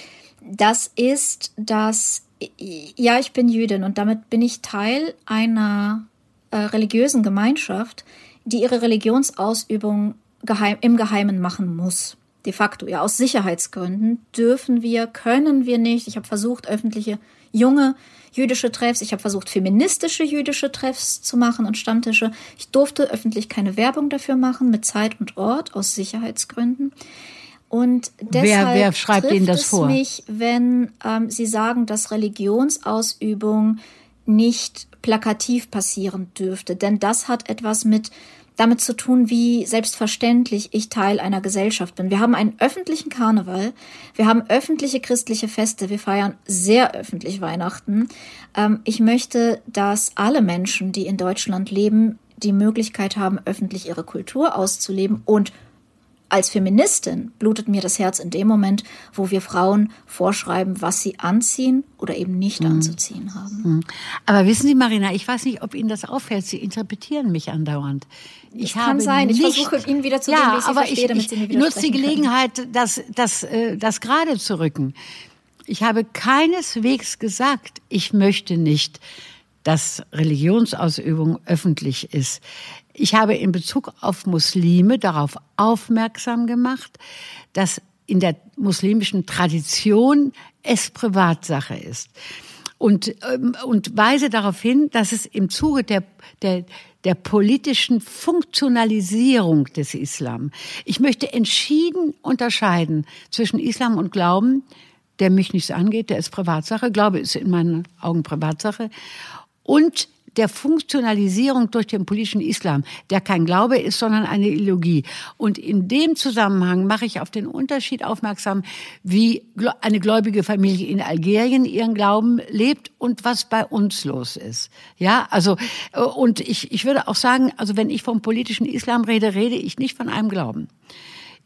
[SPEAKER 3] Das ist, dass, ja, ich bin Jüdin und damit bin ich Teil einer äh, religiösen Gemeinschaft, die ihre Religionsausübung geheim, im Geheimen machen muss. De facto, ja, aus Sicherheitsgründen dürfen wir, können wir nicht. Ich habe versucht, öffentliche junge jüdische Treffs. Ich habe versucht, feministische jüdische Treffs zu machen und Stammtische. Ich durfte öffentlich keine Werbung dafür machen mit Zeit und Ort aus Sicherheitsgründen. Und deshalb
[SPEAKER 4] wer, wer schreibt trifft Ihnen das
[SPEAKER 3] es
[SPEAKER 4] vor?
[SPEAKER 3] mich, wenn ähm, Sie sagen, dass Religionsausübung nicht plakativ passieren dürfte. Denn das hat etwas mit damit zu tun, wie selbstverständlich ich Teil einer Gesellschaft bin. Wir haben einen öffentlichen Karneval, wir haben öffentliche christliche Feste, wir feiern sehr öffentlich Weihnachten. Ähm, ich möchte, dass alle Menschen, die in Deutschland leben, die Möglichkeit haben, öffentlich ihre Kultur auszuleben und als Feministin blutet mir das Herz in dem Moment, wo wir Frauen vorschreiben, was sie anziehen oder eben nicht mhm. anzuziehen haben.
[SPEAKER 4] Mhm. Aber wissen Sie, Marina, ich weiß nicht, ob Ihnen das auffällt. Sie interpretieren mich andauernd.
[SPEAKER 3] Ich das kann sein. Ich versuche Ihnen wieder zu
[SPEAKER 4] ja,
[SPEAKER 3] wie ich
[SPEAKER 4] aber verstehe, ich, damit Sie mir nutze die Gelegenheit, das, das, äh, das gerade zu rücken. Ich habe keineswegs gesagt, ich möchte nicht, dass Religionsausübung öffentlich ist. Ich habe in Bezug auf Muslime darauf aufmerksam gemacht, dass in der muslimischen Tradition es Privatsache ist. Und, ähm, und weise darauf hin, dass es im Zuge der, der, der politischen Funktionalisierung des Islam, ich möchte entschieden unterscheiden zwischen Islam und Glauben, der mich nichts angeht, der ist Privatsache, Glaube ist in meinen Augen Privatsache, und der Funktionalisierung durch den politischen Islam, der kein Glaube ist, sondern eine Ideologie. Und in dem Zusammenhang mache ich auf den Unterschied aufmerksam, wie eine gläubige Familie in Algerien ihren Glauben lebt und was bei uns los ist. Ja, also, äh, und ich, ich würde auch sagen, also wenn ich vom politischen Islam rede, rede ich nicht von einem Glauben.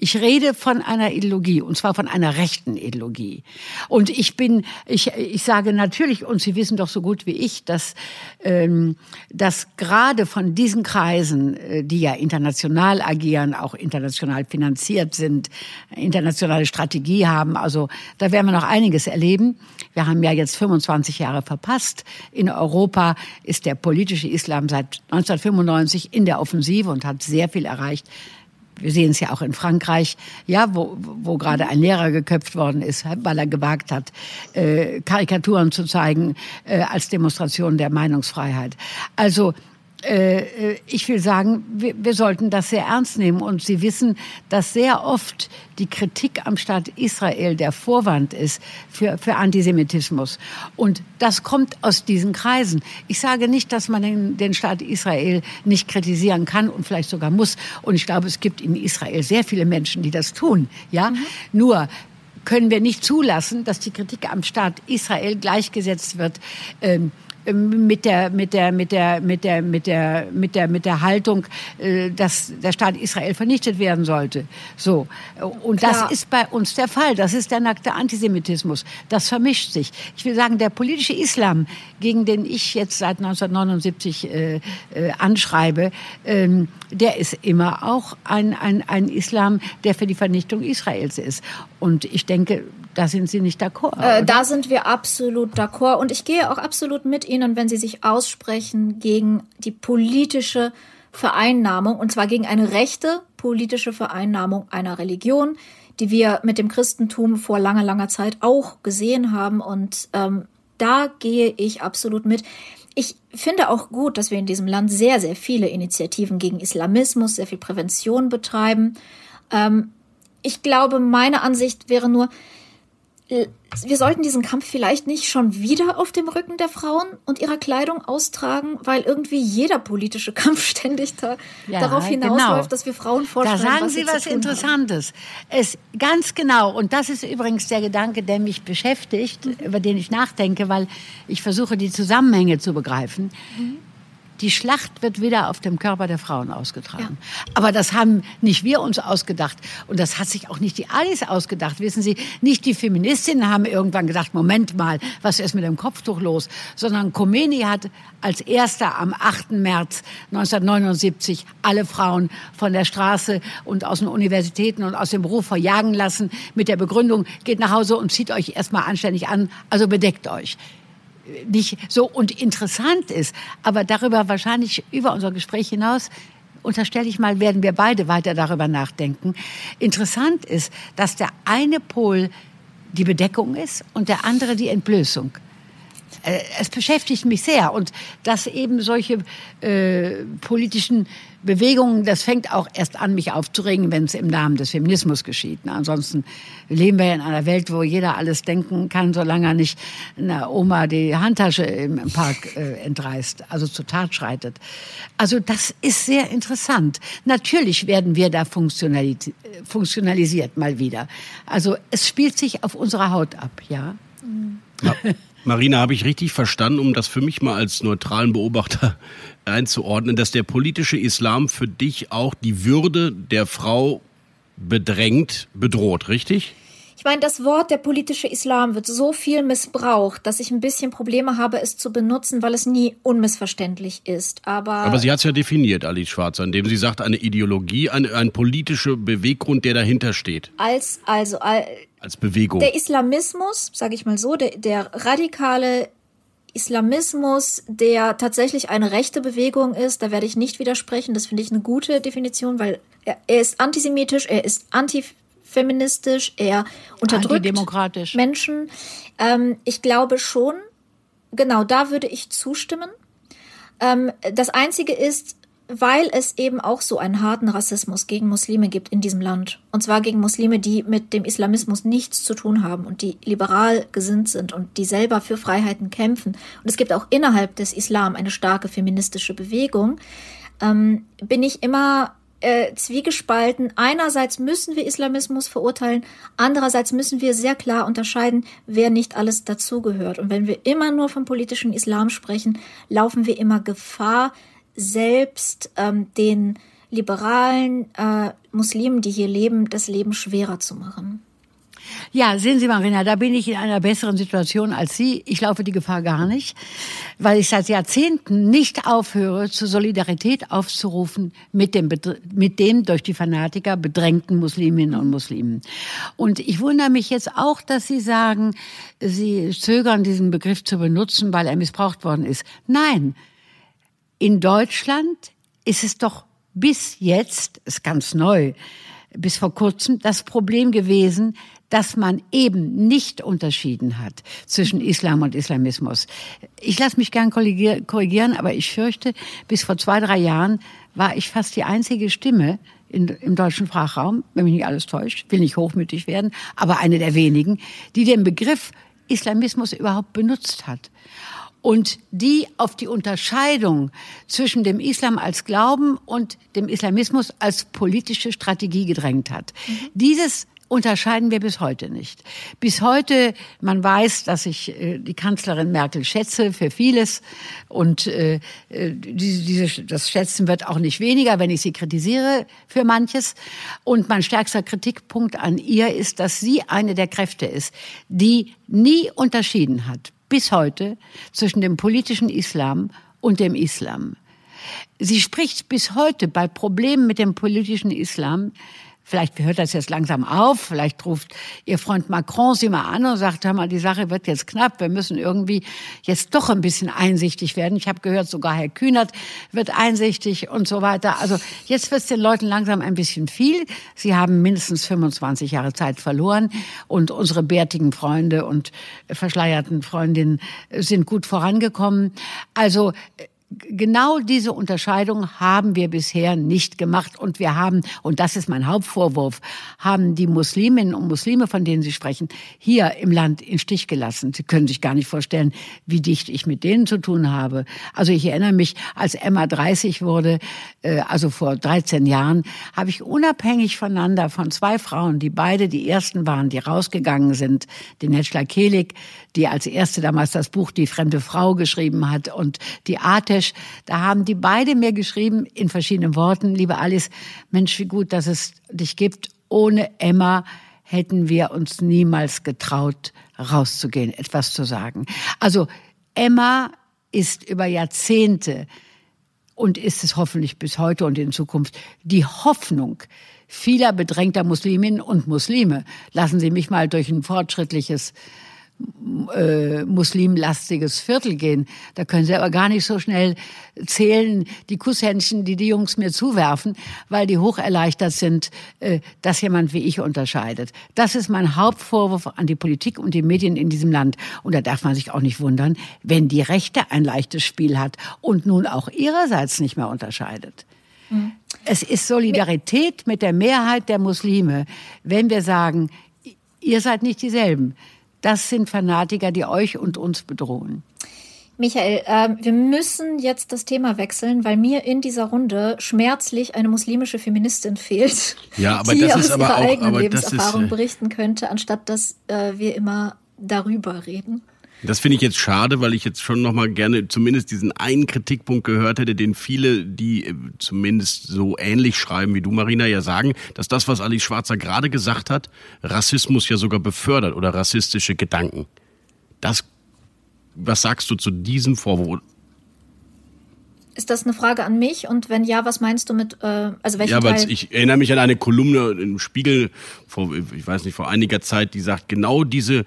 [SPEAKER 4] Ich rede von einer Ideologie, und zwar von einer rechten Ideologie. Und ich bin, ich, ich sage natürlich, und Sie wissen doch so gut wie ich, dass, ähm, dass gerade von diesen Kreisen, äh, die ja international agieren, auch international finanziert sind, internationale Strategie haben, also da werden wir noch einiges erleben. Wir haben ja jetzt 25 Jahre verpasst. In Europa ist der politische Islam seit 1995 in der Offensive und hat sehr viel erreicht wir sehen es ja auch in Frankreich, ja, wo, wo gerade ein Lehrer geköpft worden ist, weil er gewagt hat, äh, Karikaturen zu zeigen äh, als Demonstration der Meinungsfreiheit. Also ich will sagen, wir, wir, sollten das sehr ernst nehmen. Und Sie wissen, dass sehr oft die Kritik am Staat Israel der Vorwand ist für, für Antisemitismus. Und das kommt aus diesen Kreisen. Ich sage nicht, dass man den, den Staat Israel nicht kritisieren kann und vielleicht sogar muss. Und ich glaube, es gibt in Israel sehr viele Menschen, die das tun. Ja, mhm. nur können wir nicht zulassen, dass die Kritik am Staat Israel gleichgesetzt wird. Ähm, mit der mit der mit der mit der mit der mit der mit der Haltung, äh, dass der Staat Israel vernichtet werden sollte. So und Klar. das ist bei uns der Fall. Das ist der nackte Antisemitismus. Das vermischt sich. Ich will sagen, der politische Islam, gegen den ich jetzt seit 1979 äh, äh, anschreibe, ähm, der ist immer auch ein, ein, ein Islam, der für die Vernichtung Israels ist. Und ich denke, da sind Sie nicht d'accord.
[SPEAKER 3] Äh, da sind wir absolut d'accord. Und ich gehe auch absolut mit Ihnen, wenn Sie sich aussprechen gegen die politische Vereinnahmung, und zwar gegen eine rechte politische Vereinnahmung einer Religion, die wir mit dem Christentum vor langer, langer Zeit auch gesehen haben. Und ähm, da gehe ich absolut mit. Ich finde auch gut, dass wir in diesem Land sehr, sehr viele Initiativen gegen Islamismus, sehr viel Prävention betreiben. Ähm, ich glaube, meine Ansicht wäre nur, wir sollten diesen Kampf vielleicht nicht schon wieder auf dem Rücken der Frauen und ihrer Kleidung austragen, weil irgendwie jeder politische Kampf ständig da, ja, darauf hinausläuft, genau. dass wir Frauen vorstellen.
[SPEAKER 4] Da sagen was Sie was Interessantes. Es, ganz genau. Und das ist übrigens der Gedanke, der mich beschäftigt, mhm. über den ich nachdenke, weil ich versuche, die Zusammenhänge zu begreifen. Mhm. Die Schlacht wird wieder auf dem Körper der Frauen ausgetragen. Ja. Aber das haben nicht wir uns ausgedacht. Und das hat sich auch nicht die Alice ausgedacht. Wissen Sie, nicht die Feministinnen haben irgendwann gedacht, Moment mal, was ist mit dem Kopftuch los? Sondern Khomeini hat als erster am 8. März 1979 alle Frauen von der Straße und aus den Universitäten und aus dem Beruf verjagen lassen mit der Begründung, geht nach Hause und zieht euch erstmal anständig an, also bedeckt euch nicht so und interessant ist, aber darüber wahrscheinlich über unser Gespräch hinaus unterstelle ich mal, werden wir beide weiter darüber nachdenken. Interessant ist, dass der eine Pol die Bedeckung ist und der andere die Entblößung. Äh, es beschäftigt mich sehr und dass eben solche äh, politischen Bewegungen, das fängt auch erst an, mich aufzuregen, wenn es im Namen des Feminismus geschieht. ansonsten leben wir ja in einer Welt, wo jeder alles denken kann, solange er nicht einer Oma die Handtasche im, im Park äh, entreißt, also zur Tat schreitet. Also das ist sehr interessant. Natürlich werden wir da funktionalis funktionalisiert mal wieder. Also es spielt sich auf unserer Haut ab, ja.
[SPEAKER 2] ja. Marina, habe ich richtig verstanden, um das für mich mal als neutralen Beobachter einzuordnen, dass der politische Islam für dich auch die Würde der Frau bedrängt, bedroht, richtig?
[SPEAKER 3] Ich meine, das Wort der politische Islam wird so viel missbraucht, dass ich ein bisschen Probleme habe, es zu benutzen, weil es nie unmissverständlich ist. Aber,
[SPEAKER 2] Aber sie hat es ja definiert, Alice Schwarzer, indem sie sagt, eine Ideologie, ein, ein politischer Beweggrund, der dahinter steht.
[SPEAKER 3] Als, also, als,
[SPEAKER 2] als Bewegung.
[SPEAKER 3] Der Islamismus, sage ich mal so, der, der radikale Islamismus, der tatsächlich eine rechte Bewegung ist, da werde ich nicht widersprechen. Das finde ich eine gute Definition, weil er, er ist antisemitisch, er ist anti feministisch, eher unterdrückt Menschen. Ähm, ich glaube schon, genau, da würde ich zustimmen. Ähm, das Einzige ist, weil es eben auch so einen harten Rassismus gegen Muslime gibt in diesem Land. Und zwar gegen Muslime, die mit dem Islamismus nichts zu tun haben und die liberal gesinnt sind und die selber für Freiheiten kämpfen. Und es gibt auch innerhalb des Islam eine starke feministische Bewegung. Ähm, bin ich immer äh, zwiegespalten. Einerseits müssen wir Islamismus verurteilen, andererseits müssen wir sehr klar unterscheiden, wer nicht alles dazugehört. Und wenn wir immer nur vom politischen Islam sprechen, laufen wir immer Gefahr, selbst ähm, den liberalen äh, Muslimen, die hier leben, das Leben schwerer zu machen.
[SPEAKER 4] Ja, sehen Sie, Marina, da bin ich in einer besseren Situation als Sie. Ich laufe die Gefahr gar nicht, weil ich seit Jahrzehnten nicht aufhöre, zur Solidarität aufzurufen mit dem, mit dem durch die Fanatiker bedrängten Musliminnen und Muslimen. Und ich wundere mich jetzt auch, dass Sie sagen, Sie zögern, diesen Begriff zu benutzen, weil er missbraucht worden ist. Nein, in Deutschland ist es doch bis jetzt, ist ganz neu, bis vor kurzem das Problem gewesen, dass man eben nicht unterschieden hat zwischen Islam und Islamismus. Ich lasse mich gern korrigieren, aber ich fürchte, bis vor zwei, drei Jahren war ich fast die einzige Stimme in, im deutschen Sprachraum, wenn mich nicht alles täuscht, will nicht hochmütig werden, aber eine der wenigen, die den Begriff Islamismus überhaupt benutzt hat und die auf die Unterscheidung zwischen dem Islam als Glauben und dem Islamismus als politische Strategie gedrängt hat. Mhm. Dieses unterscheiden wir bis heute nicht. Bis heute, man weiß, dass ich äh, die Kanzlerin Merkel schätze für vieles und äh, äh diese, diese, das Schätzen wird auch nicht weniger, wenn ich sie kritisiere für manches. Und mein stärkster Kritikpunkt an ihr ist, dass sie eine der Kräfte ist, die nie unterschieden hat, bis heute, zwischen dem politischen Islam und dem Islam. Sie spricht bis heute bei Problemen mit dem politischen Islam Vielleicht hört das jetzt langsam auf. Vielleicht ruft Ihr Freund Macron Sie mal an und sagt, hör mal, die Sache wird jetzt knapp. Wir müssen irgendwie jetzt doch ein bisschen einsichtig werden. Ich habe gehört, sogar Herr Kühnert wird einsichtig und so weiter. Also jetzt wird es den Leuten langsam ein bisschen viel. Sie haben mindestens 25 Jahre Zeit verloren und unsere bärtigen Freunde und verschleierten Freundinnen sind gut vorangekommen. Also genau diese Unterscheidung haben wir bisher nicht gemacht und wir haben, und das ist mein Hauptvorwurf, haben die Musliminnen und Muslime, von denen Sie sprechen, hier im Land in Stich gelassen. Sie können sich gar nicht vorstellen, wie dicht ich mit denen zu tun habe. Also ich erinnere mich, als Emma 30 wurde, äh, also vor 13 Jahren, habe ich unabhängig voneinander von zwei Frauen, die beide die ersten waren, die rausgegangen sind, die Netschla Kelig, die als erste damals das Buch Die fremde Frau geschrieben hat und die Atesh, da haben die beide mir geschrieben in verschiedenen Worten, liebe Alice, Mensch, wie gut, dass es dich gibt. Ohne Emma hätten wir uns niemals getraut, rauszugehen, etwas zu sagen. Also Emma ist über Jahrzehnte und ist es hoffentlich bis heute und in Zukunft die Hoffnung vieler bedrängter Musliminnen und Muslime. Lassen Sie mich mal durch ein fortschrittliches äh, muslimlastiges Viertel gehen. Da können sie aber gar nicht so schnell zählen, die Kusshändchen, die die Jungs mir zuwerfen, weil die hocherleichtert sind, äh, dass jemand wie ich unterscheidet. Das ist mein Hauptvorwurf an die Politik und die Medien in diesem Land. Und da darf man sich auch nicht wundern, wenn die Rechte ein leichtes Spiel hat und nun auch ihrerseits nicht mehr unterscheidet. Mhm. Es ist Solidarität mit der Mehrheit der Muslime, wenn wir sagen, ihr seid nicht dieselben. Das sind Fanatiker, die euch und uns bedrohen.
[SPEAKER 3] Michael, äh, wir müssen jetzt das Thema wechseln, weil mir in dieser Runde schmerzlich eine muslimische Feministin fehlt,
[SPEAKER 2] ja, aber
[SPEAKER 3] die
[SPEAKER 2] das
[SPEAKER 3] aus
[SPEAKER 2] ist aber
[SPEAKER 3] ihrer
[SPEAKER 2] auch,
[SPEAKER 3] eigenen
[SPEAKER 2] aber
[SPEAKER 3] Lebenserfahrung
[SPEAKER 2] ist, äh,
[SPEAKER 3] berichten könnte, anstatt dass äh, wir immer darüber reden.
[SPEAKER 2] Das finde ich jetzt schade, weil ich jetzt schon noch mal gerne zumindest diesen einen Kritikpunkt gehört hätte, den viele, die äh, zumindest so ähnlich schreiben wie du, Marina, ja sagen, dass das, was Alice Schwarzer gerade gesagt hat, Rassismus ja sogar befördert oder rassistische Gedanken. Das, was sagst du zu diesem Vorwurf?
[SPEAKER 3] Ist das eine Frage an mich? Und wenn ja, was meinst du mit, äh, also welchen
[SPEAKER 2] Ja, aber
[SPEAKER 3] Teil?
[SPEAKER 2] ich erinnere mich an eine Kolumne im Spiegel vor, ich weiß nicht, vor einiger Zeit, die sagt, genau diese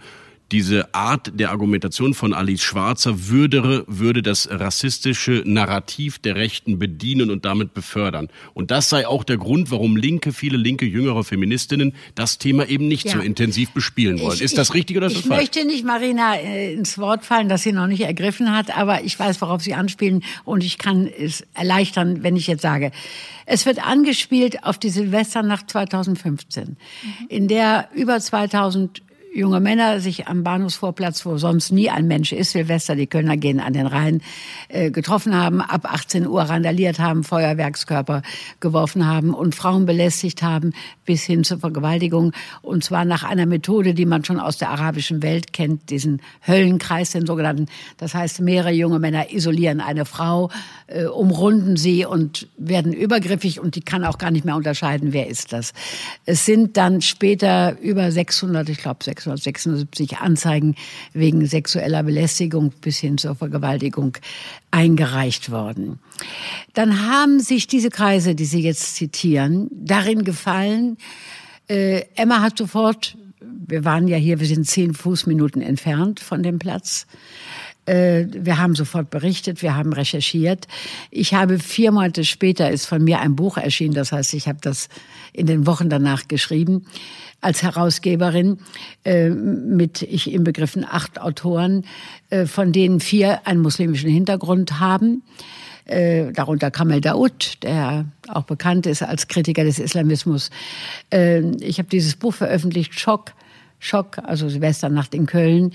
[SPEAKER 2] diese Art der Argumentation von Alice Schwarzer würde, würde das rassistische Narrativ der Rechten bedienen und damit befördern. Und das sei auch der Grund, warum Linke, viele linke, jüngere Feministinnen das Thema eben nicht ja. so intensiv bespielen wollen. Ich, ist das richtig oder ist das
[SPEAKER 4] falsch? Ich möchte nicht Marina äh, ins Wort fallen, das sie noch nicht ergriffen hat, aber ich weiß, worauf Sie anspielen und ich kann es erleichtern, wenn ich jetzt sage, es wird angespielt auf die Silvesternacht 2015, mhm. in der über 2000 junge Männer sich am Bahnhofsvorplatz, wo sonst nie ein Mensch ist, Silvester, die Kölner gehen an den Rhein, äh, getroffen haben, ab 18 Uhr randaliert haben, Feuerwerkskörper geworfen haben und Frauen belästigt haben, bis hin zur Vergewaltigung. Und zwar nach einer Methode, die man schon aus der arabischen Welt kennt, diesen Höllenkreis, den sogenannten. Das heißt, mehrere junge Männer isolieren eine Frau, äh, umrunden sie und werden übergriffig und die kann auch gar nicht mehr unterscheiden, wer ist das. Es sind dann später über 600, ich glaube 676 Anzeigen wegen sexueller Belästigung bis hin zur Vergewaltigung eingereicht worden. Dann haben sich diese Kreise, die Sie jetzt zitieren, darin gefallen, äh, Emma hat sofort, wir waren ja hier, wir sind zehn Fußminuten entfernt von dem Platz, wir haben sofort berichtet, wir haben recherchiert. Ich habe vier Monate später ist von mir ein Buch erschienen, das heißt, ich habe das in den Wochen danach geschrieben als Herausgeberin äh, mit ich im Begriffen acht Autoren, äh, von denen vier einen muslimischen Hintergrund haben. Äh, darunter Kamel Daoud, der auch bekannt ist als Kritiker des Islamismus. Äh, ich habe dieses Buch veröffentlicht, Schock, Schock, also Silvesternacht in Köln.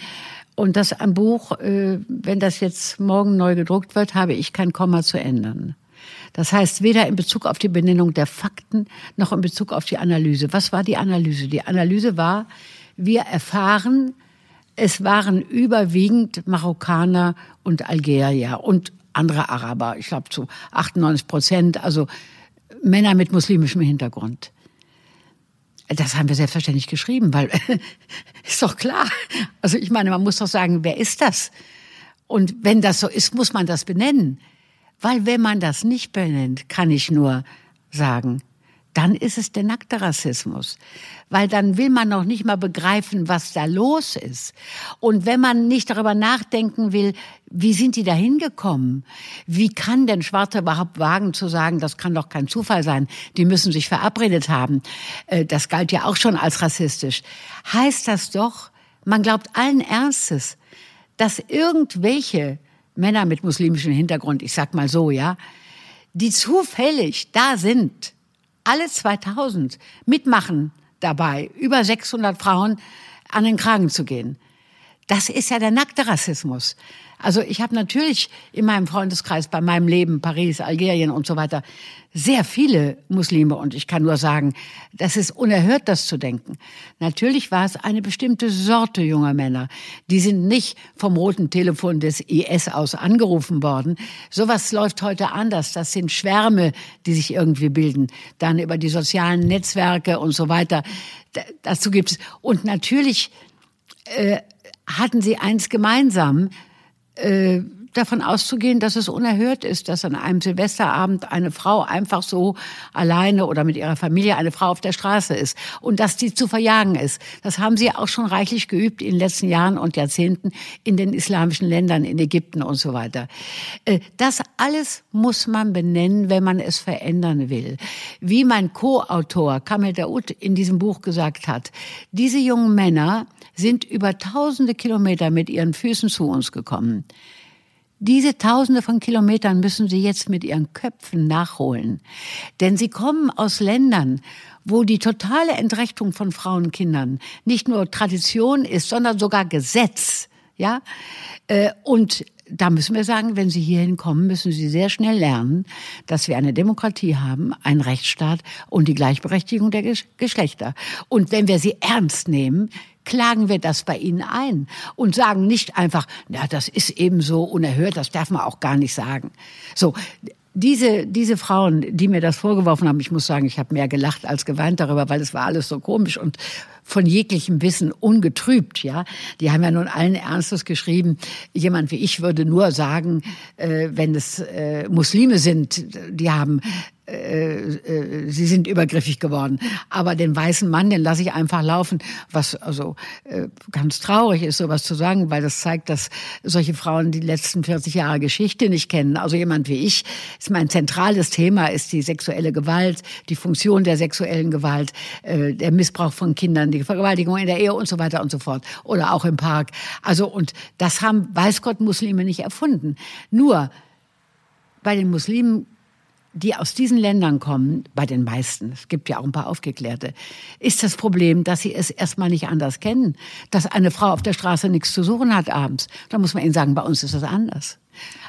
[SPEAKER 4] Und das ein Buch, äh, wenn das jetzt morgen neu gedruckt wird, habe ich kein Komma zu ändern. Das heißt, weder in Bezug auf die Benennung der Fakten noch in Bezug auf die Analyse. Was war die Analyse? Die Analyse war, wir erfahren, es waren überwiegend Marokkaner und Algerier und andere Araber. Ich glaube zu 98 Prozent, also Männer mit muslimischem Hintergrund. Das haben wir selbstverständlich geschrieben, weil ist doch klar. Also ich meine, man muss doch sagen, wer ist das? Und wenn das so ist, muss man das benennen. Weil wenn man das nicht benennt, kann ich nur sagen, dann ist es der nackte Rassismus. Weil dann will man noch nicht mal begreifen, was da los ist. Und wenn man nicht darüber nachdenken will, wie sind die da hingekommen? Wie kann denn Schwarzer überhaupt wagen zu sagen, das kann doch kein Zufall sein, die müssen sich verabredet haben. Äh, das galt ja auch schon als rassistisch. Heißt das doch, man glaubt allen Ernstes, dass irgendwelche Männer mit muslimischem Hintergrund, ich sag mal so, ja, die zufällig da sind, alle 2000 mitmachen dabei, über 600 Frauen an den Kragen zu gehen. Das ist ja der nackte Rassismus. Also ich habe natürlich in meinem Freundeskreis, bei meinem Leben, Paris, Algerien und so weiter, sehr viele Muslime. Und ich kann nur sagen, das ist unerhört, das zu denken. Natürlich war es eine bestimmte Sorte junger Männer. Die sind nicht vom roten Telefon des IS aus angerufen worden. Sowas läuft heute anders. Das sind Schwärme, die sich irgendwie bilden. Dann über die sozialen Netzwerke und so weiter. dazu gibt es. Und natürlich äh, hatten sie eins gemeinsam äh, davon auszugehen, dass es unerhört ist, dass an einem Silvesterabend eine Frau einfach so alleine oder mit ihrer Familie eine Frau auf der Straße ist und dass die zu verjagen ist. Das haben sie auch schon reichlich geübt in den letzten Jahren und Jahrzehnten in den islamischen Ländern, in Ägypten und so weiter. Äh, das alles muss man benennen, wenn man es verändern will. Wie mein Co-Autor Kamel Daoud in diesem Buch gesagt hat, diese jungen Männer sind über tausende Kilometer mit ihren Füßen zu uns gekommen. Diese Tausende von Kilometern müssen sie jetzt mit ihren Köpfen nachholen. Denn sie kommen aus Ländern, wo die totale Entrechtung von Frauen und Kindern nicht nur Tradition ist, sondern sogar Gesetz. Ja? Äh, und da müssen wir sagen, wenn Sie hierhin kommen, müssen Sie sehr schnell lernen, dass wir eine Demokratie haben, einen Rechtsstaat und die Gleichberechtigung der Geschlechter. Und wenn wir sie ernst nehmen, klagen wir das bei ihnen ein und sagen nicht einfach, na, das ist eben so unerhört, das darf man auch gar nicht sagen. So, diese, diese Frauen, die mir das vorgeworfen haben, ich muss sagen, ich habe mehr gelacht als geweint darüber, weil es war alles so komisch und von jeglichem Wissen ungetrübt, ja. Die haben ja nun allen Ernstes geschrieben, jemand wie ich würde nur sagen, äh, wenn es äh, Muslime sind, die haben äh, äh, sie sind übergriffig geworden. Aber den weißen Mann, den lasse ich einfach laufen, was also äh, ganz traurig ist, sowas zu sagen, weil das zeigt, dass solche Frauen die letzten 40 Jahre Geschichte nicht kennen. Also jemand wie ich, ist mein zentrales Thema ist die sexuelle Gewalt, die Funktion der sexuellen Gewalt, äh, der Missbrauch von Kindern, die Vergewaltigung in der Ehe und so weiter und so fort. Oder auch im Park. Also, und das haben, weiß Gott, Muslime nicht erfunden. Nur, bei den Muslimen die aus diesen Ländern kommen, bei den meisten, es gibt ja auch ein paar Aufgeklärte, ist das Problem, dass sie es erstmal nicht anders kennen, dass eine Frau auf der Straße nichts zu suchen hat abends. Da muss man ihnen sagen, bei uns ist das anders.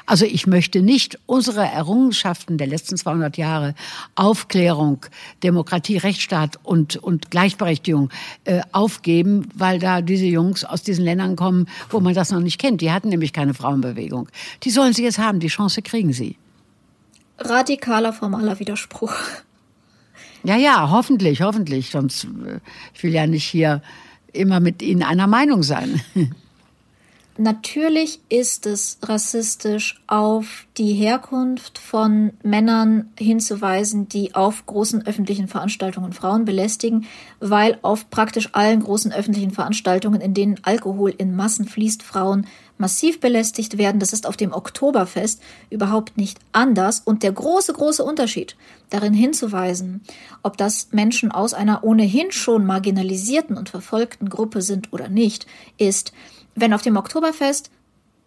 [SPEAKER 4] Also ich möchte nicht unsere Errungenschaften der letzten 200 Jahre, Aufklärung, Demokratie, Rechtsstaat und, und Gleichberechtigung äh, aufgeben, weil da diese Jungs aus diesen Ländern kommen, wo man das noch nicht kennt. Die hatten nämlich keine Frauenbewegung. Die sollen sie jetzt haben, die Chance kriegen sie
[SPEAKER 3] radikaler formaler Widerspruch.
[SPEAKER 4] Ja, ja, hoffentlich, hoffentlich. Sonst, äh, ich will ja nicht hier immer mit Ihnen einer Meinung sein.
[SPEAKER 3] Natürlich ist es rassistisch, auf die Herkunft von Männern hinzuweisen, die auf großen öffentlichen Veranstaltungen Frauen belästigen, weil auf praktisch allen großen öffentlichen Veranstaltungen, in denen Alkohol in Massen fließt, Frauen massiv belästigt werden. Das ist auf dem Oktoberfest überhaupt nicht anders. Und der große, große Unterschied darin hinzuweisen, ob das Menschen aus einer ohnehin schon marginalisierten und verfolgten Gruppe sind oder nicht, ist, wenn auf dem Oktoberfest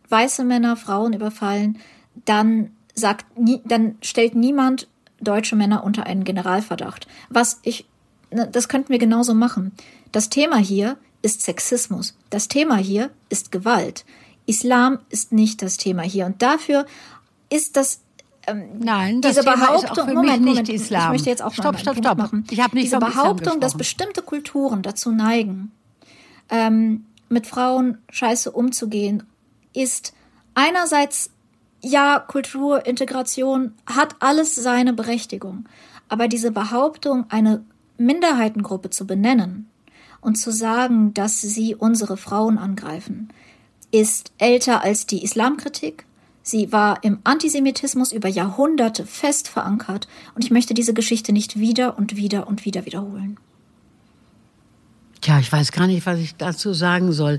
[SPEAKER 3] weiße Männer Frauen überfallen, dann sagt, dann stellt niemand deutsche Männer unter einen Generalverdacht. Was ich, ne, das könnten wir genauso machen. Das Thema hier ist Sexismus. Das Thema hier ist Gewalt. Islam ist nicht das Thema hier. Und dafür ist das
[SPEAKER 4] ähm, Nein, das diese Thema Behauptung, ist Moment, Moment, Islam.
[SPEAKER 3] Ich möchte jetzt auch
[SPEAKER 4] stopp,
[SPEAKER 3] mal
[SPEAKER 4] stopp, stopp.
[SPEAKER 3] machen. Ich habe nicht diese Behauptung, dass bestimmte Kulturen dazu neigen, ähm, mit Frauen scheiße umzugehen, ist einerseits ja, Kultur, Integration hat alles seine Berechtigung. Aber diese Behauptung, eine Minderheitengruppe zu benennen und zu sagen, dass sie unsere Frauen angreifen, ist älter als die Islamkritik. Sie war im Antisemitismus über Jahrhunderte fest verankert und ich möchte diese Geschichte nicht wieder und wieder und wieder wiederholen.
[SPEAKER 4] Tja, ich weiß gar nicht, was ich dazu sagen soll.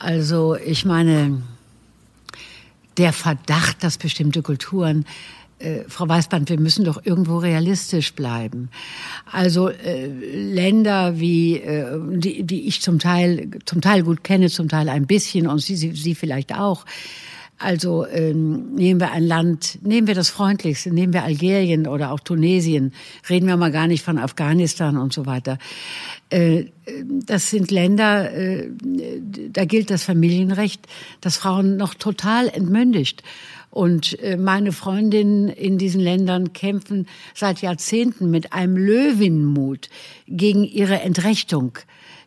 [SPEAKER 4] Also, ich meine, der Verdacht, dass bestimmte Kulturen äh, Frau Weißband, wir müssen doch irgendwo realistisch bleiben. Also äh, Länder wie äh, die, die ich zum Teil zum Teil gut kenne, zum Teil ein bisschen und Sie, Sie, Sie vielleicht auch. Also ähm, nehmen wir ein Land, nehmen wir das freundlichste, nehmen wir Algerien oder auch Tunesien, reden wir mal gar nicht von Afghanistan und so weiter. Äh, das sind Länder, äh, da gilt das Familienrecht, dass Frauen noch total entmündigt. Und äh, meine Freundinnen in diesen Ländern kämpfen seit Jahrzehnten mit einem Löwenmut gegen ihre Entrechtung.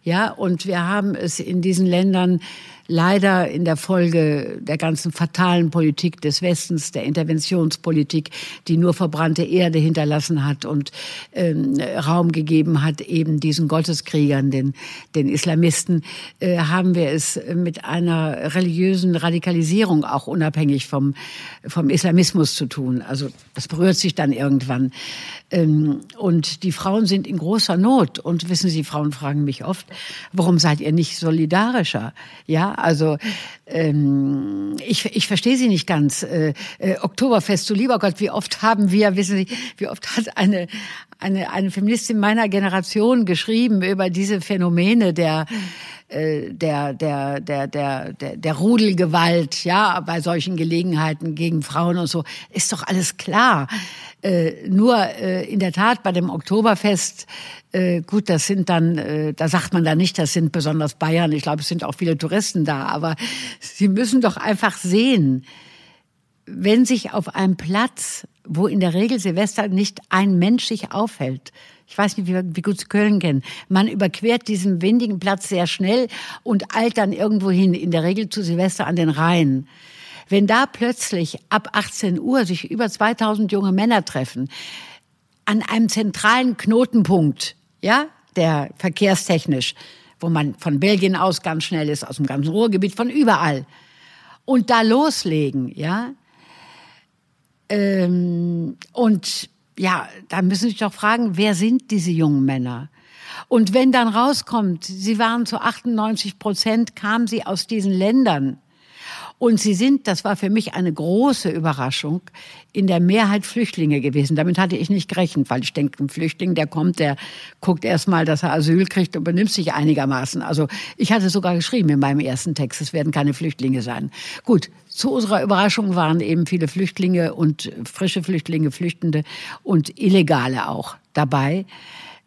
[SPEAKER 4] Ja, und wir haben es in diesen Ländern leider in der Folge der ganzen fatalen Politik des Westens, der Interventionspolitik, die nur verbrannte Erde hinterlassen hat und ähm, Raum gegeben hat, eben diesen Gotteskriegern, den, den Islamisten, äh, haben wir es mit einer religiösen Radikalisierung auch unabhängig vom, vom Islamismus zu tun. Also das berührt sich dann irgendwann. Ähm, und die Frauen sind in großer Not. Und wissen Sie, Frauen fragen mich oft, warum seid ihr nicht solidarischer? Ja, also ähm, ich, ich verstehe Sie nicht ganz. Äh, äh, Oktoberfest, so lieber Gott, wie oft haben wir, wissen Sie, wie oft hat eine, eine, eine Feministin meiner Generation geschrieben über diese Phänomene der äh, der, der, der, der, der, der Rudelgewalt, ja, bei solchen Gelegenheiten gegen Frauen und so, ist doch alles klar. Äh, nur äh, in der Tat bei dem Oktoberfest, äh, gut, das sind dann, äh, da sagt man da nicht, das sind besonders Bayern. Ich glaube, es sind auch viele Touristen da, aber Sie müssen doch einfach sehen, wenn sich auf einem Platz wo in der Regel Silvester nicht ein Mensch sich aufhält. Ich weiß nicht, wie, wie gut Sie Köln kennen. Man überquert diesen windigen Platz sehr schnell und eilt dann irgendwo hin, in der Regel zu Silvester an den Rhein. Wenn da plötzlich ab 18 Uhr sich über 2000 junge Männer treffen, an einem zentralen Knotenpunkt, ja, der verkehrstechnisch, wo man von Belgien aus ganz schnell ist, aus dem ganzen Ruhrgebiet, von überall, und da loslegen, ja, ähm, und ja, da müssen sich doch fragen, wer sind diese jungen Männer? Und wenn dann rauskommt, sie waren zu 98 Prozent, kamen sie aus diesen Ländern, und sie sind, das war für mich eine große Überraschung, in der Mehrheit Flüchtlinge gewesen. Damit hatte ich nicht gerechnet, weil ich denke, ein Flüchtling, der kommt, der guckt erst mal, dass er Asyl kriegt und benimmt sich einigermaßen. Also ich hatte sogar geschrieben in meinem ersten Text, es werden keine Flüchtlinge sein. Gut, zu unserer Überraschung waren eben viele Flüchtlinge und frische Flüchtlinge, Flüchtende und Illegale auch dabei.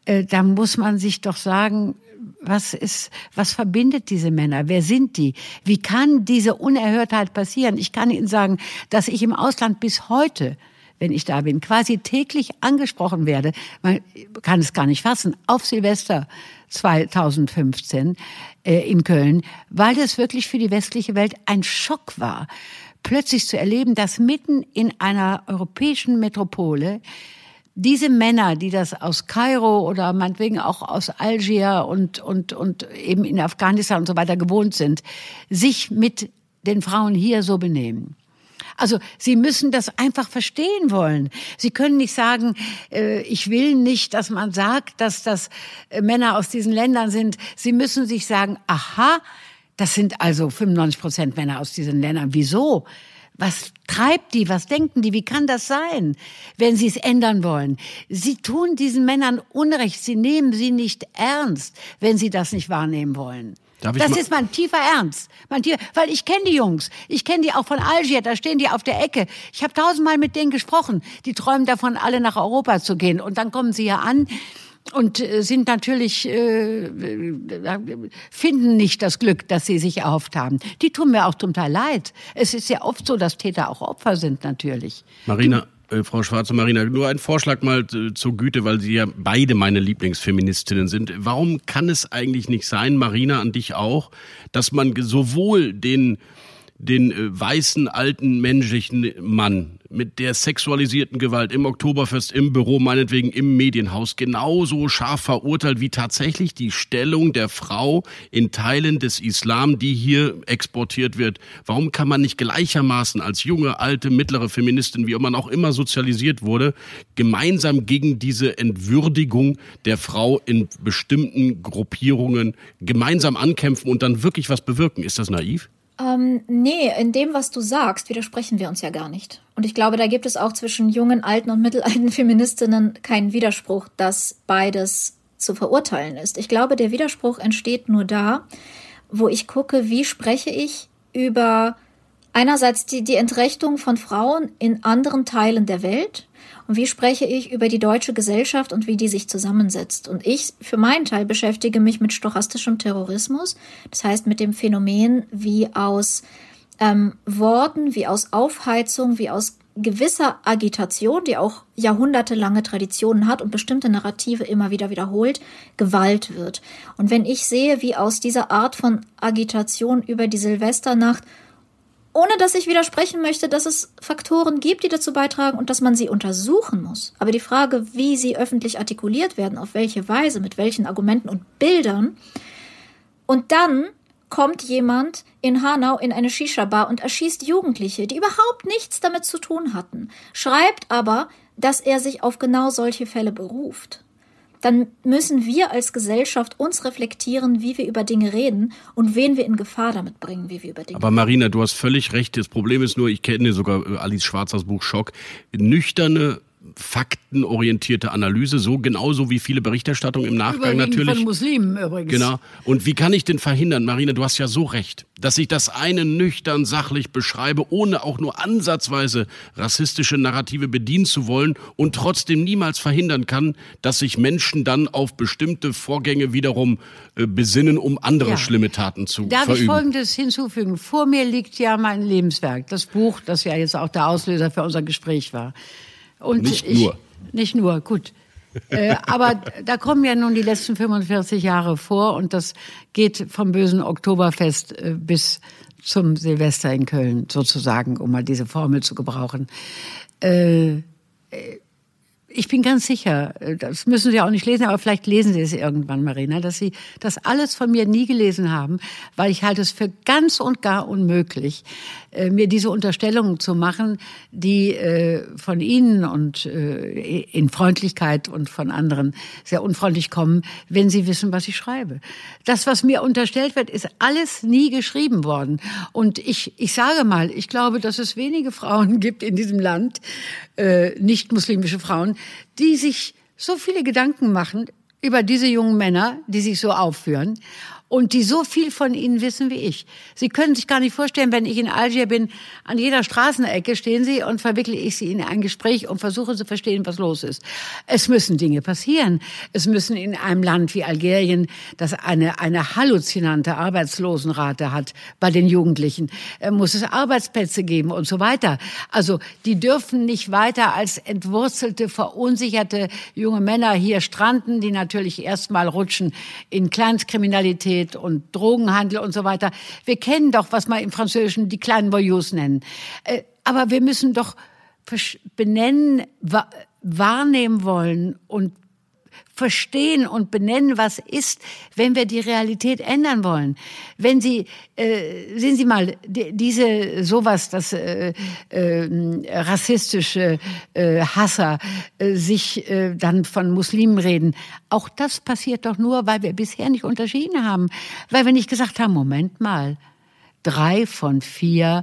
[SPEAKER 4] Äh, da muss man sich doch sagen, was ist, was verbindet diese Männer? Wer sind die? Wie kann diese Unerhörtheit passieren? Ich kann Ihnen sagen, dass ich im Ausland bis heute wenn ich da bin, quasi täglich angesprochen werde. Man kann es gar nicht fassen. Auf Silvester 2015 äh, in Köln, weil das wirklich für die westliche Welt ein Schock war, plötzlich zu erleben, dass mitten in einer europäischen Metropole diese Männer, die das aus Kairo oder meinetwegen auch aus Algier und, und, und eben in Afghanistan und so weiter gewohnt sind, sich mit den Frauen hier so benehmen. Also Sie müssen das einfach verstehen wollen. Sie können nicht sagen, äh, ich will nicht, dass man sagt, dass das äh, Männer aus diesen Ländern sind. Sie müssen sich sagen, aha, das sind also 95 Prozent Männer aus diesen Ländern. Wieso? Was treibt die? Was denken die? Wie kann das sein, wenn sie es ändern wollen? Sie tun diesen Männern Unrecht. Sie nehmen sie nicht ernst, wenn sie das nicht wahrnehmen wollen. das ist mein tiefer Ernst. Mein tiefer, weil ich kenne die Jungs. Ich kenne die auch von Algier. Da stehen die auf der Ecke. Ich habe tausendmal mit denen gesprochen. Die träumen davon, alle nach Europa zu gehen. Und dann kommen sie hier an und äh, sind natürlich äh, finden nicht das Glück, das sie sich erhofft haben. Die tun mir auch zum Teil leid. Es ist ja oft so, dass Täter auch Opfer sind natürlich.
[SPEAKER 2] Marina, äh, Frau Schwarze Marina, nur ein Vorschlag mal äh, zur Güte, weil Sie ja beide meine Lieblingsfeministinnen sind. Warum kann es eigentlich nicht sein, Marina, an dich auch, dass man sowohl den den weißen alten menschlichen Mann mit der sexualisierten Gewalt im Oktoberfest, im Büro, meinetwegen im Medienhaus genauso scharf verurteilt wie tatsächlich die Stellung der Frau in Teilen des Islam, die hier exportiert wird. Warum kann man nicht gleichermaßen als junge, alte, mittlere Feministin, wie man auch immer sozialisiert wurde, gemeinsam gegen diese Entwürdigung der Frau in bestimmten Gruppierungen gemeinsam ankämpfen und dann wirklich was bewirken? Ist das naiv?
[SPEAKER 3] Ähm, nee, in dem, was du sagst, widersprechen wir uns ja gar nicht. Und ich glaube, da gibt es auch zwischen jungen, alten und mittelalten Feministinnen keinen Widerspruch, dass beides zu verurteilen ist. Ich glaube, der Widerspruch entsteht nur da, wo ich gucke, wie spreche ich über einerseits die, die Entrechtung von Frauen in anderen Teilen der Welt und wie spreche ich über die deutsche Gesellschaft und wie die sich zusammensetzt? Und ich für meinen Teil beschäftige mich mit stochastischem Terrorismus, das heißt mit dem Phänomen, wie aus ähm, Worten, wie aus Aufheizung, wie aus gewisser Agitation, die auch jahrhundertelange Traditionen hat und bestimmte Narrative immer wieder wiederholt, Gewalt wird. Und wenn ich sehe, wie aus dieser Art von Agitation über die Silvesternacht ohne dass ich widersprechen möchte, dass es Faktoren gibt, die dazu beitragen und dass man sie untersuchen muss. Aber die Frage, wie sie öffentlich artikuliert werden, auf welche Weise, mit welchen Argumenten und Bildern, und dann kommt jemand in Hanau in eine Shisha-Bar und erschießt Jugendliche, die überhaupt nichts damit zu tun hatten, schreibt aber, dass er sich auf genau solche Fälle beruft dann müssen wir als Gesellschaft uns reflektieren, wie wir über Dinge reden und wen wir in Gefahr damit bringen, wie wir über Dinge
[SPEAKER 2] Aber Marina, du hast völlig recht. Das Problem ist nur, ich kenne sogar äh, Alice Schwarzers Buch Schock. Nüchterne faktenorientierte Analyse, so genauso wie viele Berichterstattungen im Nachgang Überwiegend natürlich.
[SPEAKER 4] Von Muslimen übrigens.
[SPEAKER 2] Genau. Und wie kann ich denn verhindern, Marina, du hast ja so recht, dass ich das eine nüchtern sachlich beschreibe, ohne auch nur ansatzweise rassistische Narrative bedienen zu wollen und trotzdem niemals verhindern kann, dass sich Menschen dann auf bestimmte Vorgänge wiederum äh, besinnen, um andere ja. schlimme Taten zu
[SPEAKER 4] Darf
[SPEAKER 2] verüben.
[SPEAKER 4] Darf ich Folgendes hinzufügen? Vor mir liegt ja mein Lebenswerk, das Buch, das ja jetzt auch der Auslöser für unser Gespräch war
[SPEAKER 2] Und nicht ich, nur.
[SPEAKER 4] Nicht nur, gut. äh, aber da kommen ja nun die letzten 45 Jahre vor und das geht vom bösen Oktoberfest äh, bis zum Silvester in Köln sozusagen, um mal diese Formel zu gebrauchen. Äh, äh ich bin ganz sicher, äh, das müssen Sie auch nicht lesen, aber vielleicht lesen Sie es irgendwann, Marina, dass Sie das alles von mir nie gelesen haben, weil ich halte es für ganz und gar unmöglich, äh, mir diese Unterstellungen zu machen, die äh, von Ihnen und in Freundlichkeit und von anderen sehr unfreundlich kommen, wenn Sie wissen, was ich schreibe. Das, was mir unterstellt wird, ist alles nie geschrieben worden. Und ich, ich sage mal, ich glaube, dass es wenige Frauen gibt in diesem Land, nicht muslimische Frauen, die sich so viele Gedanken machen über diese jungen Männer, die sich so aufführen und die so viel von ihnen wissen wie ich. Sie können sich gar nicht vorstellen, wenn ich in Algier bin, an jeder Straßenecke stehen sie und verwickle ich sie in ein Gespräch und versuche zu verstehen, was los ist. Es müssen Dinge passieren. Es müssen in einem Land wie Algerien, das eine, eine halluzinante Arbeitslosenrate hat bei den Jugendlichen, äh, muss es Arbeitsplätze geben und so weiter. Also die dürfen nicht weiter als entwurzelte, verunsicherte junge Männer hier stranden, die natürlich erstmal rutschen in Kleinstkriminalität, Kriminalität und Drogenhandel und so weiter. Wir kennen doch, was man im Französischen die kleinen Voyous nennen. Äh, aber wir müssen doch benennen, wahrnehmen wollen und verstehen und benennen, was ist, wenn wir die Realität ändern wollen. Wenn Sie, äh, sehen Sie mal, die, diese sowas, das äh, äh, rassistische äh, Hasser äh, sich äh, dann von Muslimen reden, auch das passiert doch nur, weil wir bisher nicht unterschieden haben, weil wir nicht gesagt haben, Moment mal, drei von vier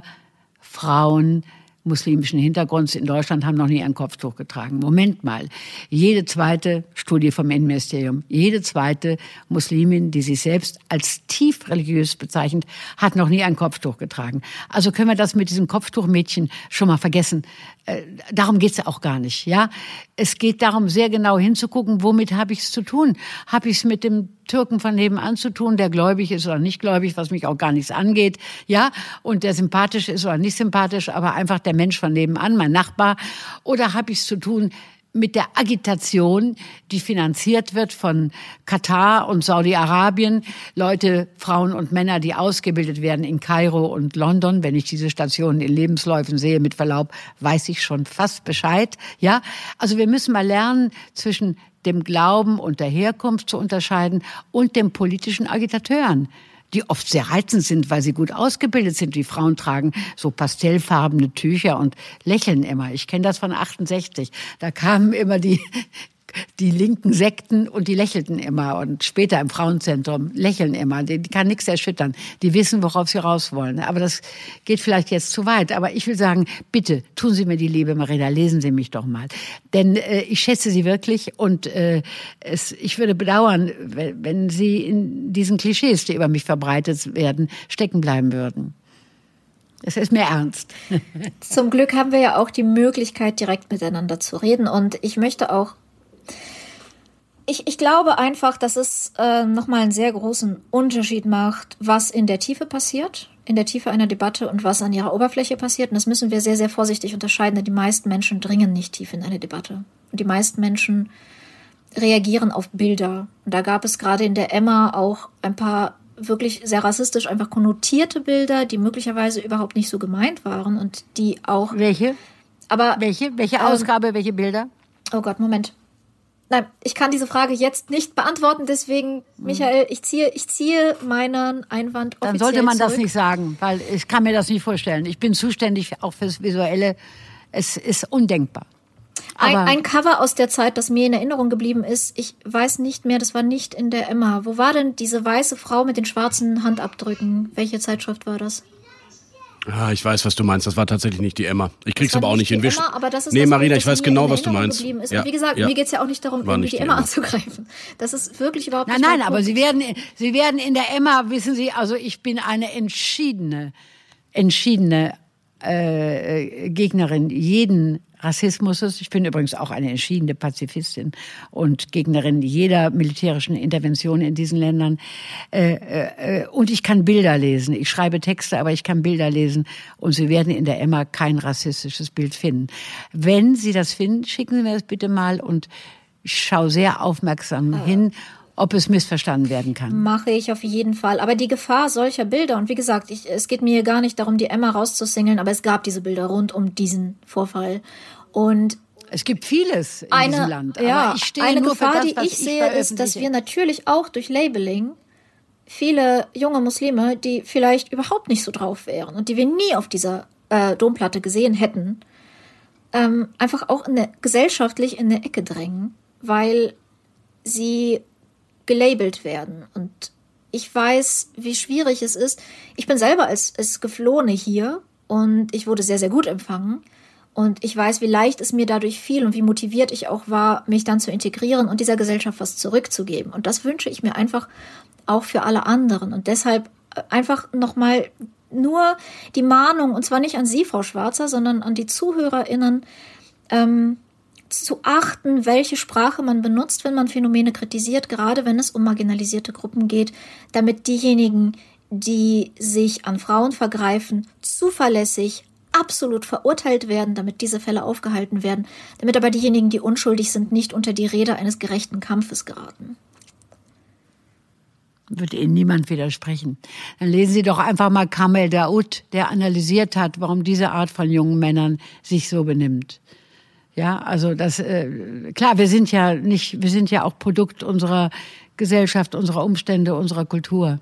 [SPEAKER 4] Frauen muslimischen Hintergrunds in Deutschland haben noch nie ein Kopftuch getragen. Moment mal. Jede zweite Studie vom Innenministerium, jede zweite Muslimin, die sich selbst als tief religiös bezeichnet, hat noch nie ein Kopftuch getragen. Also können wir das mit diesem Kopftuchmädchen schon mal vergessen. Äh, darum geht's ja auch gar nicht. Ja, es geht darum, sehr genau hinzugucken, womit habe ich es zu tun? Habe ich es mit dem Türken von nebenan zu tun, der gläubig ist oder nicht gläubig, was mich auch gar nichts angeht, ja, und der sympathisch ist oder nicht sympathisch, aber einfach der Mensch von nebenan, mein Nachbar, oder habe ich es zu tun mit der Agitation, die finanziert wird von Katar und Saudi-Arabien, Leute, Frauen und Männer, die ausgebildet werden in Kairo und London. Wenn ich diese Stationen in Lebensläufen sehe, mit Verlaub, weiß ich schon fast Bescheid. Ja, also wir müssen mal lernen zwischen dem Glauben und der Herkunft zu unterscheiden und dem politischen Agitateuren die oft sehr reizend sind, weil sie gut ausgebildet sind. Die Frauen tragen so pastellfarbene Tücher und lächeln immer. Ich kenne das von 68. Da kamen immer die die linken Sekten und die lächelten immer und später im Frauenzentrum lächeln immer. Die, die kann nichts erschüttern. Die wissen, worauf sie raus wollen. Aber das geht vielleicht jetzt zu weit. Aber ich will sagen, bitte tun Sie mir die Liebe, Marina, lesen Sie mich doch mal. Denn äh, ich schätze Sie wirklich und äh, es, ich würde bedauern, wenn, wenn Sie in diesen Klischees, die über mich verbreitet werden, stecken bleiben würden. Es ist mir ernst.
[SPEAKER 3] Zum Glück haben wir ja auch die Möglichkeit, direkt miteinander zu reden. Und ich möchte auch ich, ich glaube einfach, dass es äh, nochmal einen sehr großen Unterschied macht, was in der Tiefe passiert, in der Tiefe einer Debatte und was an ihrer Oberfläche passiert. Und das müssen wir sehr, sehr vorsichtig unterscheiden, denn die meisten Menschen dringen nicht tief in eine Debatte. Und die meisten Menschen reagieren auf Bilder. Und da gab es gerade in der Emma auch ein paar wirklich sehr rassistisch einfach konnotierte Bilder, die möglicherweise überhaupt nicht so gemeint waren und die auch.
[SPEAKER 4] Welche? Aber welche? Welche ähm, Ausgabe? welche Bilder?
[SPEAKER 3] Oh Gott, Moment. Nein, ich kann diese Frage jetzt nicht beantworten, deswegen, hm. Michael, ich ziehe, ich ziehe meinen Einwand offiziell
[SPEAKER 4] Dann sollte man
[SPEAKER 3] zurück.
[SPEAKER 4] das nicht sagen, weil ich kann mir das nicht vorstellen. Ich bin zuständig auch fürs Visuelle. Es ist undenkbar.
[SPEAKER 3] Ein, ein, Cover aus der Zeit, das mir in Erinnerung geblieben ist, ich weiß nicht mehr, das war nicht in der Emma. Wo war denn diese weiße Frau mit den schwarzen Handabdrücken? Welche Zeitschrift war das?
[SPEAKER 2] Ah, ich weiß, was du meinst. Das war tatsächlich nicht die Emma. Ich krieg's aber auch nicht hin. Emma, aber das ist nee, das, Marina, ich weiß genau, was du meinst.
[SPEAKER 3] Ja, und wie gesagt, ja. mir geht's ja auch nicht darum, war irgendwie die Emma, Emma, anzugreifen. Das ist wirklich überhaupt
[SPEAKER 4] nein,
[SPEAKER 3] nicht
[SPEAKER 4] Nein, nein, aber Sie werden, Sie werden in der Emma, wissen Sie, also ich bin eine entschiedene, entschiedene äh, Gegnerin jeden Rassismus ist. Ich bin übrigens auch eine entschiedene Pazifistin und Gegnerin jeder militärischen Intervention in diesen Ländern. Äh, äh, und ich kann Bilder lesen. Ich schreibe Texte, aber ich kann Bilder lesen. Und Sie werden in der Emma kein rassistisches Bild finden. Wenn Sie das finden, schicken Sie mir das bitte mal und ich schaue sehr aufmerksam ah. hin ob es missverstanden werden kann.
[SPEAKER 3] Mache ich auf jeden Fall. Aber die Gefahr solcher Bilder, und wie gesagt, ich, es geht mir gar nicht darum, die Emma rauszusingeln, aber es gab diese Bilder rund um diesen Vorfall. Und
[SPEAKER 4] es gibt vieles in
[SPEAKER 3] eine,
[SPEAKER 4] diesem Land.
[SPEAKER 3] ja, eine Gefahr, das, die ich, ich sehe, ist, dass wir natürlich auch durch Labeling viele junge Muslime, die vielleicht überhaupt nicht so drauf wären und die wir nie auf dieser äh, Domplatte gesehen hätten, ähm, einfach auch in eine, gesellschaftlich in eine Ecke drängen, weil sie gelabelt werden. Und ich weiß, wie schwierig es ist. Ich bin selber als, als Geflohene hier und ich wurde sehr, sehr gut empfangen. Und ich weiß, wie leicht es mir dadurch fiel und wie motiviert ich auch war, mich dann zu integrieren und dieser Gesellschaft was zurückzugeben. Und das wünsche ich mir einfach auch für alle anderen. Und deshalb äh, einfach nochmal nur die Mahnung, und zwar nicht an Sie, Frau Schwarzer, sondern an die ZuhörerInnen, ähm, zu achten, welche Sprache man benutzt, wenn man Phänomene kritisiert, gerade wenn es um marginalisierte Gruppen geht, damit diejenigen, die sich an Frauen vergreifen, zuverlässig absolut verurteilt werden, damit diese Fälle aufgehalten werden, damit aber diejenigen, die unschuldig sind, nicht unter die Räder eines gerechten Kampfes geraten.
[SPEAKER 4] Wird Ihnen niemand widersprechen. Dann lesen Sie doch einfach mal Kamel Daoud, der analysiert hat, warum diese Art von jungen Männern sich so benimmt. Ja, also das äh, klar, wir sind ja nicht, wir sind ja auch Produkt unserer Gesellschaft, unserer Umstände, unserer Kultur.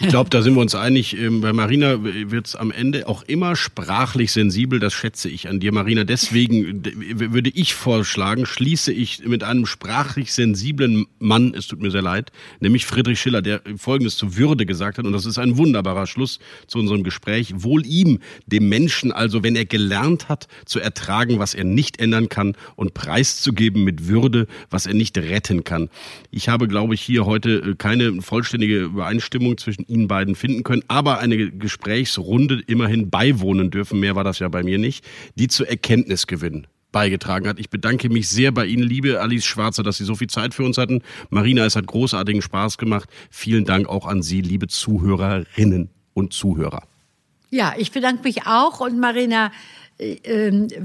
[SPEAKER 2] Ich glaube, da sind wir uns einig. Ähm, bei Marina wird es am Ende auch immer sprachlich sensibel. Das schätze ich an dir, Marina. Deswegen würde ich vorschlagen, schließe ich mit einem sprachlich sensiblen Mann, es tut mir sehr leid, nämlich Friedrich Schiller, der Folgendes zur Würde gesagt hat. Und das ist ein wunderbarer Schluss zu unserem Gespräch. Wohl ihm, dem Menschen also, wenn er gelernt hat, zu ertragen, was er nicht ändern kann und preiszugeben mit Würde, was er nicht retten kann. Ich habe, glaube ich, hier heute äh, keine vollständige Übereinstimmung zwischen Ihnen beiden finden können, aber eine Gesprächsrunde immerhin beiwohnen dürfen, mehr war das ja bei mir nicht, die zu Erkenntnisgewinn beigetragen hat. Ich bedanke mich sehr bei Ihnen, liebe Alice Schwarzer, dass Sie so viel Zeit für uns hatten. Marina, es hat großartigen Spaß gemacht. Vielen Dank auch an Sie, liebe Zuhörerinnen und Zuhörer.
[SPEAKER 4] Ja, ich bedanke mich auch und Marina,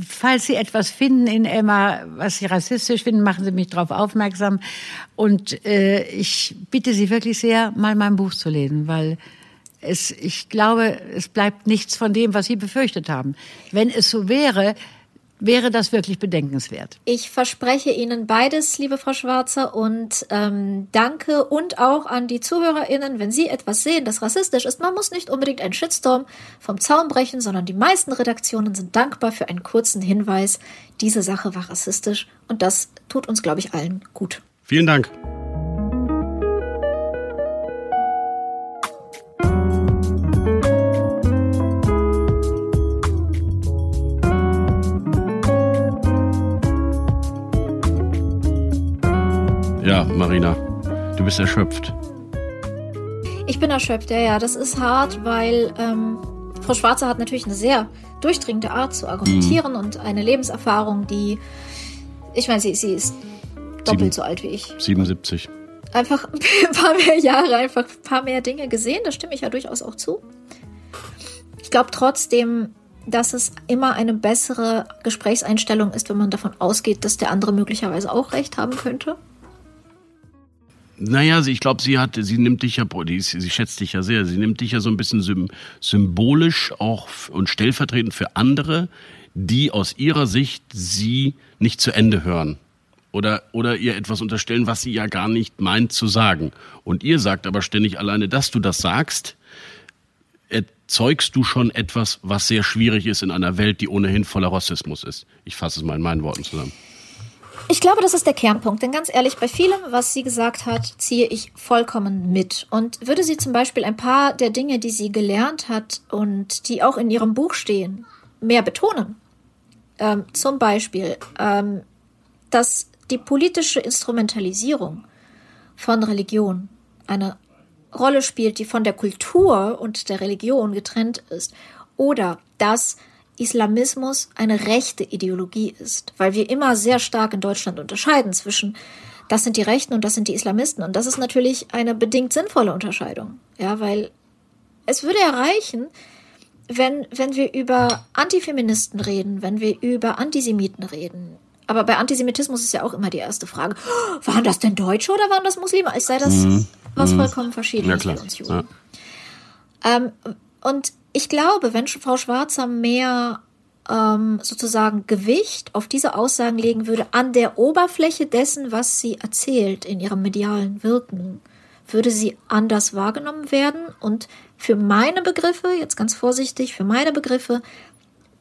[SPEAKER 4] falls Sie etwas finden in Emma, was Sie rassistisch finden, machen Sie mich darauf aufmerksam. Und äh, ich bitte Sie wirklich sehr, mal mein Buch zu lesen, weil es, ich glaube, es bleibt nichts von dem, was Sie befürchtet haben. Wenn es so wäre, wäre das wirklich bedenkenswert.
[SPEAKER 3] Ich verspreche Ihnen beides, liebe Frau Schwarzer, und ähm, danke und auch an die ZuhörerInnen, wenn Sie etwas sehen, das rassistisch ist. Man muss nicht unbedingt einen Shitstorm vom Zaun brechen, sondern die meisten Redaktionen sind dankbar für einen kurzen Hinweis. Diese Sache war rassistisch und das tut uns, glaube ich, allen gut.
[SPEAKER 2] Vielen Dank. Marina, du bist erschöpft.
[SPEAKER 3] Ich bin erschöpft, ja, ja. Das ist hart, weil ähm, Frau Schwarzer hat natürlich eine sehr durchdringende Art zu argumentieren mhm. und eine Lebenserfahrung, die, ich meine, sie, sie ist doppelt Sieben, so alt wie ich.
[SPEAKER 2] 77.
[SPEAKER 3] Einfach ein paar mehr Jahre, einfach ein paar mehr Dinge gesehen, da stimme ich ja durchaus auch zu. Ich glaube trotzdem, dass es immer eine bessere Gesprächseinstellung ist, wenn man davon ausgeht, dass der andere möglicherweise auch recht haben könnte.
[SPEAKER 2] Naja, ich glaube, sie hat, sie nimmt dich ja, sie schätzt dich ja sehr, sie nimmt dich ja so ein bisschen symbolisch auch und stellvertretend für andere, die aus ihrer Sicht sie nicht zu Ende hören. Oder, oder ihr etwas unterstellen, was sie ja gar nicht meint zu sagen. Und ihr sagt aber ständig alleine, dass du das sagst, erzeugst du schon etwas, was sehr schwierig ist in einer Welt, die ohnehin voller Rassismus ist. Ich fasse es mal in meinen Worten zusammen.
[SPEAKER 3] Ich glaube, das ist der Kernpunkt, denn ganz ehrlich, bei vielem, was sie gesagt hat, ziehe ich vollkommen mit. Und würde sie zum Beispiel ein paar der Dinge, die sie gelernt hat und die auch in ihrem Buch stehen, mehr betonen. Ähm, zum Beispiel, ähm, dass die politische Instrumentalisierung von Religion eine Rolle spielt, die von der Kultur und der Religion getrennt ist. Oder dass Islamismus eine rechte Ideologie ist, weil wir immer sehr stark in Deutschland unterscheiden zwischen das sind die Rechten und das sind die Islamisten. Und das ist natürlich eine bedingt sinnvolle Unterscheidung. Ja, weil es würde erreichen, wenn, wenn wir über Antifeministen reden, wenn wir über Antisemiten reden. Aber bei Antisemitismus ist ja auch immer die erste Frage, oh, waren das denn Deutsche oder waren das Muslime? Als sei das mhm. was mhm. vollkommen Verschiedenes ja, für uns Juden. Ja. Ähm, und ich glaube, wenn Frau Schwarzer mehr ähm, sozusagen Gewicht auf diese Aussagen legen würde, an der Oberfläche dessen, was sie erzählt in ihrem medialen Wirken, würde sie anders wahrgenommen werden. Und für meine Begriffe, jetzt ganz vorsichtig, für meine Begriffe,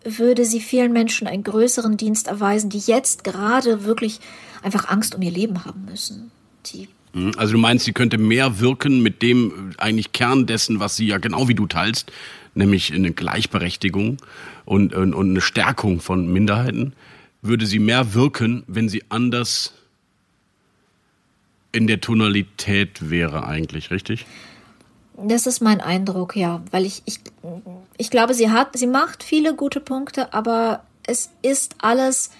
[SPEAKER 3] würde sie vielen Menschen einen größeren Dienst erweisen, die jetzt gerade wirklich einfach Angst um ihr Leben haben müssen. Die.
[SPEAKER 2] Also du meinst, sie könnte mehr wirken mit dem eigentlich Kern dessen, was sie ja genau wie du teilst, nämlich eine Gleichberechtigung und, und, und eine Stärkung von Minderheiten, würde sie mehr wirken, wenn sie anders in der Tonalität wäre eigentlich, richtig?
[SPEAKER 3] Das ist mein Eindruck, ja, weil ich, ich, ich glaube, sie hat, sie macht viele gute Punkte, aber es ist alles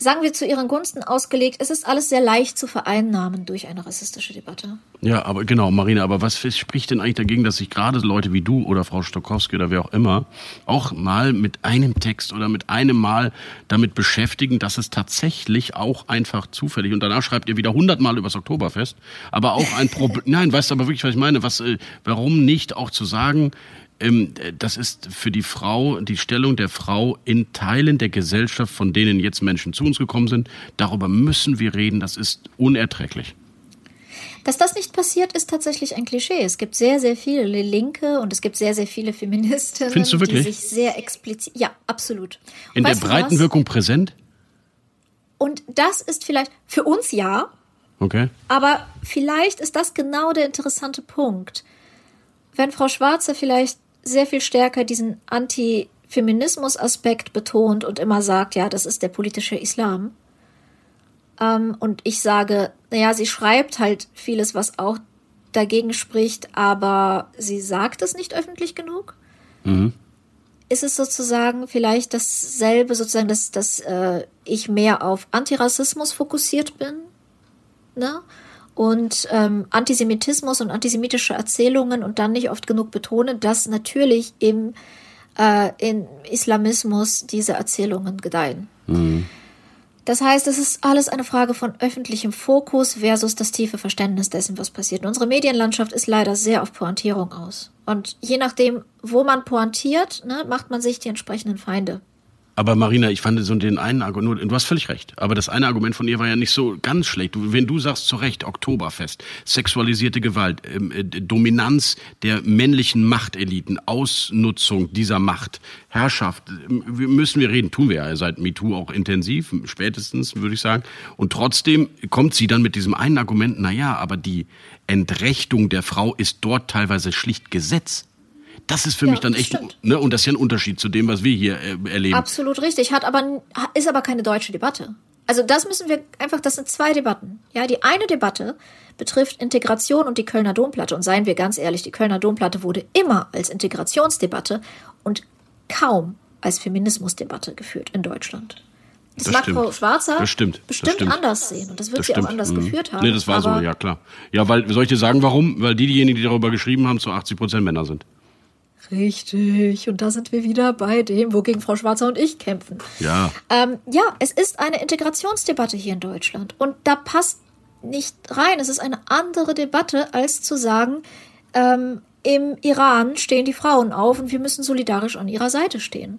[SPEAKER 3] sagen wir zu ihren Gunsten ausgelegt, es ist alles sehr leicht zu vereinnahmen durch eine rassistische Debatte.
[SPEAKER 2] Ja, aber genau, Marina, aber was spricht denn eigentlich dagegen, dass sich gerade Leute wie du oder Frau Stokowski oder wer auch immer auch mal mit einem Text oder mit einem Mal damit beschäftigen, dass es tatsächlich auch einfach zufällig und danach schreibt ihr wieder hundertmal übers Oktoberfest, aber auch ein Problem, nein, weißt du aber wirklich, was ich meine, was, äh, warum nicht auch zu sagen, das ist für die Frau, die Stellung der Frau in Teilen der Gesellschaft, von denen jetzt Menschen zu uns gekommen sind. Darüber müssen wir reden. Das ist unerträglich.
[SPEAKER 3] Dass das nicht passiert, ist tatsächlich ein Klischee. Es gibt sehr, sehr viele Linke und es gibt sehr, sehr viele Feministinnen,
[SPEAKER 2] Findest du wirklich?
[SPEAKER 3] die sich sehr explizit. Ja, absolut.
[SPEAKER 2] Und in der breiten Wirkung präsent?
[SPEAKER 3] Und das ist vielleicht für uns ja.
[SPEAKER 2] Okay.
[SPEAKER 3] Aber vielleicht ist das genau der interessante Punkt. Wenn Frau Schwarze vielleicht sehr viel stärker diesen Anti-Feminismus-Aspekt betont und immer sagt, ja, das ist der politische Islam. Ähm, und ich sage, naja, sie schreibt halt vieles, was auch dagegen spricht, aber sie sagt es nicht öffentlich genug. Mhm. Ist es sozusagen vielleicht dasselbe, sozusagen, dass, dass äh, ich mehr auf Antirassismus fokussiert bin? Ne? Und ähm, Antisemitismus und antisemitische Erzählungen und dann nicht oft genug betone, dass natürlich im äh, in Islamismus diese Erzählungen gedeihen. Mhm. Das heißt, es ist alles eine Frage von öffentlichem Fokus versus das tiefe Verständnis dessen, was passiert. Und unsere Medienlandschaft ist leider sehr auf Pointierung aus. Und je nachdem, wo man pointiert, ne, macht man sich die entsprechenden Feinde.
[SPEAKER 2] Aber Marina, ich fand so den einen Argument, du hast völlig recht, aber das eine Argument von ihr war ja nicht so ganz schlecht. wenn du sagst zu Recht, Oktoberfest, sexualisierte Gewalt, ähm, äh, Dominanz der männlichen Machteliten, Ausnutzung dieser Macht, Herrschaft, äh, müssen wir reden, tun wir ja seit MeToo auch intensiv, spätestens, würde ich sagen. Und trotzdem kommt sie dann mit diesem einen Argument, na ja, aber die Entrechtung der Frau ist dort teilweise schlicht Gesetz. Das ist für ja, mich dann echt, ne, und das ist ja ein Unterschied zu dem, was wir hier äh, erleben.
[SPEAKER 3] Absolut richtig, hat aber, ist aber keine deutsche Debatte. Also das müssen wir einfach, das sind zwei Debatten. Ja, die eine Debatte betrifft Integration und die Kölner Domplatte. Und seien wir ganz ehrlich, die Kölner Domplatte wurde immer als Integrationsdebatte und kaum als Feminismusdebatte geführt in Deutschland. Das, das mag stimmt. Frau Schwarzer
[SPEAKER 2] das stimmt.
[SPEAKER 3] bestimmt
[SPEAKER 2] das stimmt.
[SPEAKER 3] anders sehen. Und das wird sie stimmt. auch anders mhm. geführt haben.
[SPEAKER 2] Nee, das war so, ja klar. Ja, weil, soll ich dir sagen, warum? Weil die, diejenigen, die darüber geschrieben haben, zu 80 Prozent Männer sind.
[SPEAKER 3] Richtig. Und da sind wir wieder bei dem, wogegen Frau Schwarzer und ich kämpfen.
[SPEAKER 2] Ja.
[SPEAKER 3] Ähm, ja, es ist eine Integrationsdebatte hier in Deutschland. Und da passt nicht rein. Es ist eine andere Debatte, als zu sagen, ähm, im Iran stehen die Frauen auf und wir müssen solidarisch an ihrer Seite stehen.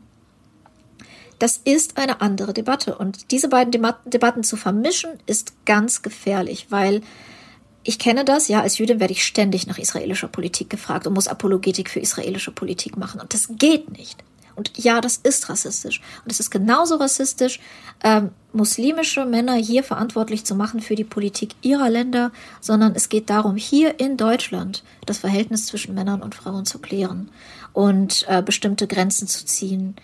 [SPEAKER 3] Das ist eine andere Debatte. Und diese beiden Debatten zu vermischen, ist ganz gefährlich, weil ich kenne das, ja, als Jüdin werde ich ständig nach israelischer Politik gefragt und muss Apologetik für israelische Politik machen. Und das geht nicht. Und ja, das ist rassistisch. Und es ist genauso rassistisch, ähm, muslimische Männer hier verantwortlich zu machen für die Politik ihrer Länder, sondern es geht darum, hier in Deutschland das Verhältnis zwischen Männern und Frauen zu klären und äh, bestimmte Grenzen zu ziehen.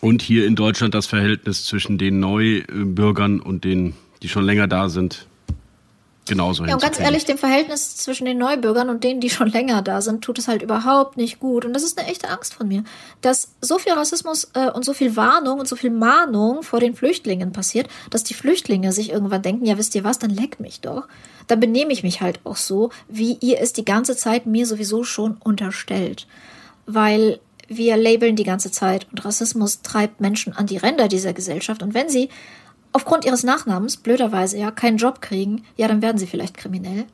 [SPEAKER 2] Und hier in Deutschland das Verhältnis zwischen den Neubürgern und den, die schon länger da sind, genauso
[SPEAKER 3] Ja, und ganz ehrlich, dem Verhältnis zwischen den Neubürgern und denen, die schon länger da sind, tut es halt überhaupt nicht gut. Und das ist eine echte Angst von mir, dass so viel Rassismus äh, und so viel Warnung und so viel Mahnung vor den Flüchtlingen passiert, dass die Flüchtlinge sich irgendwann denken, ja, wisst ihr was, dann leckt mich doch. Dann benehme ich mich halt auch so, wie ihr es die ganze Zeit mir sowieso schon unterstellt. Weil wir labeln die ganze Zeit und Rassismus treibt Menschen an die Ränder dieser Gesellschaft. Und wenn sie aufgrund ihres Nachnamens blöderweise ja keinen Job kriegen, ja, dann werden sie vielleicht kriminell.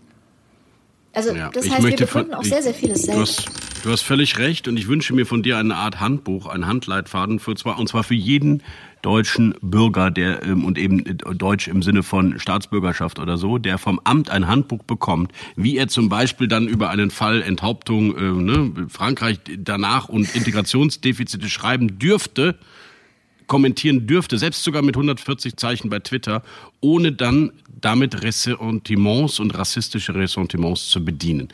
[SPEAKER 3] Also ja, das heißt, wir begründen auch ich, sehr, sehr vieles
[SPEAKER 2] selbst. Du hast, du hast völlig recht und ich wünsche mir von dir eine Art Handbuch, einen Handleitfaden für zwar und zwar für jeden deutschen Bürger, der ähm, und eben äh, Deutsch im Sinne von Staatsbürgerschaft oder so, der vom Amt ein Handbuch bekommt, wie er zum Beispiel dann über einen Fall Enthauptung äh, ne, Frankreich danach und Integrationsdefizite schreiben dürfte, kommentieren dürfte, selbst sogar mit 140 Zeichen bei Twitter, ohne dann damit Ressentiments und rassistische Ressentiments zu bedienen.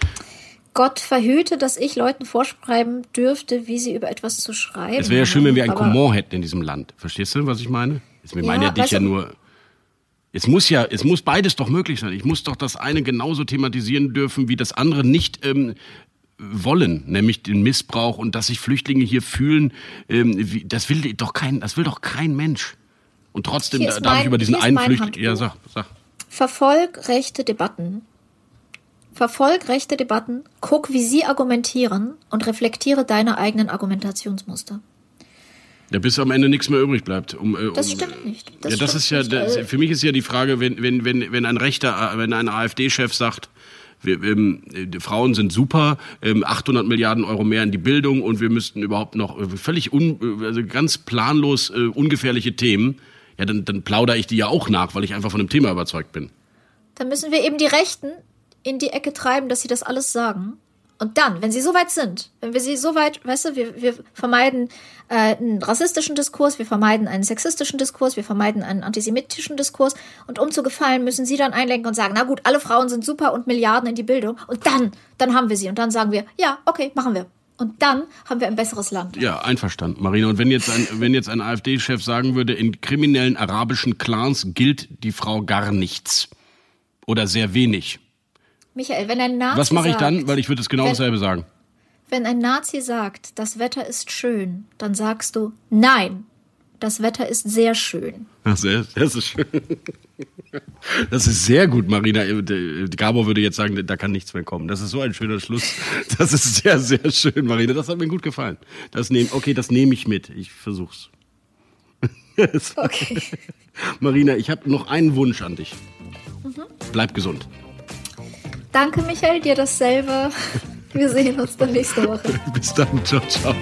[SPEAKER 3] Gott verhüte, dass ich Leuten vorschreiben dürfte, wie sie über etwas zu schreiben.
[SPEAKER 2] Es wäre ja schön, wenn wir ein Comment hätten in diesem Land. Verstehst du, was ich meine? Wir ja, meinen ja dich ja nur. Es muss ja, es muss beides doch möglich sein. Ich muss doch das eine genauso thematisieren dürfen, wie das andere nicht ähm, wollen, nämlich den Missbrauch und dass sich Flüchtlinge hier fühlen, ähm, das will doch kein, das will doch kein Mensch. Und trotzdem darf mein, ich über diesen einen Flüchtling. Ja, sag, sag.
[SPEAKER 3] Verfolg rechte Debatten. Verfolg rechte Debatten, guck, wie sie argumentieren und reflektiere deine eigenen Argumentationsmuster.
[SPEAKER 2] Ja, bis am Ende nichts mehr übrig bleibt. Um,
[SPEAKER 3] um, das stimmt nicht.
[SPEAKER 2] Das ja, das ist ja, das, für mich ist ja die Frage, wenn, wenn, wenn, wenn ein Rechter, wenn ein AfD-Chef sagt, wir, ähm, Frauen sind super, ähm, 800 Milliarden Euro mehr in die Bildung und wir müssten überhaupt noch äh, völlig un, also ganz planlos äh, ungefährliche Themen. Ja, dann, dann plaudere ich die ja auch nach, weil ich einfach von dem Thema überzeugt bin.
[SPEAKER 3] Dann müssen wir eben die Rechten in die Ecke treiben, dass sie das alles sagen. Und dann, wenn sie so weit sind, wenn wir sie so weit, weißt du, wir, wir vermeiden äh, einen rassistischen Diskurs, wir vermeiden einen sexistischen Diskurs, wir vermeiden einen antisemitischen Diskurs und um zu gefallen, müssen sie dann einlenken und sagen, na gut, alle Frauen sind super und Milliarden in die Bildung und dann, dann haben wir sie und dann sagen wir, ja, okay, machen wir. Und dann haben wir ein besseres Land.
[SPEAKER 2] Ja, einverstanden, Marina. Und wenn jetzt ein, wenn jetzt ein AfD-Chef sagen würde, in kriminellen arabischen Clans gilt die Frau gar nichts oder sehr wenig,
[SPEAKER 3] Michael, wenn ein Nazi
[SPEAKER 2] Was mache ich dann? Weil ich würde es genau wenn, dasselbe sagen.
[SPEAKER 3] Wenn ein Nazi sagt, das Wetter ist schön, dann sagst du, nein, das Wetter ist sehr schön.
[SPEAKER 2] Ach, sehr, das ist schön. Das ist sehr gut, Marina. Gabor würde jetzt sagen, da kann nichts mehr kommen. Das ist so ein schöner Schluss. Das ist sehr, sehr schön, Marina. Das hat mir gut gefallen. Das nehm, okay, das nehme ich mit. Ich versuch's. Okay. Marina, ich habe noch einen Wunsch an dich. Mhm. Bleib gesund.
[SPEAKER 3] Danke, Michael, dir dasselbe. Wir sehen uns dann nächste Woche.
[SPEAKER 2] Bis dann. Ciao, ciao.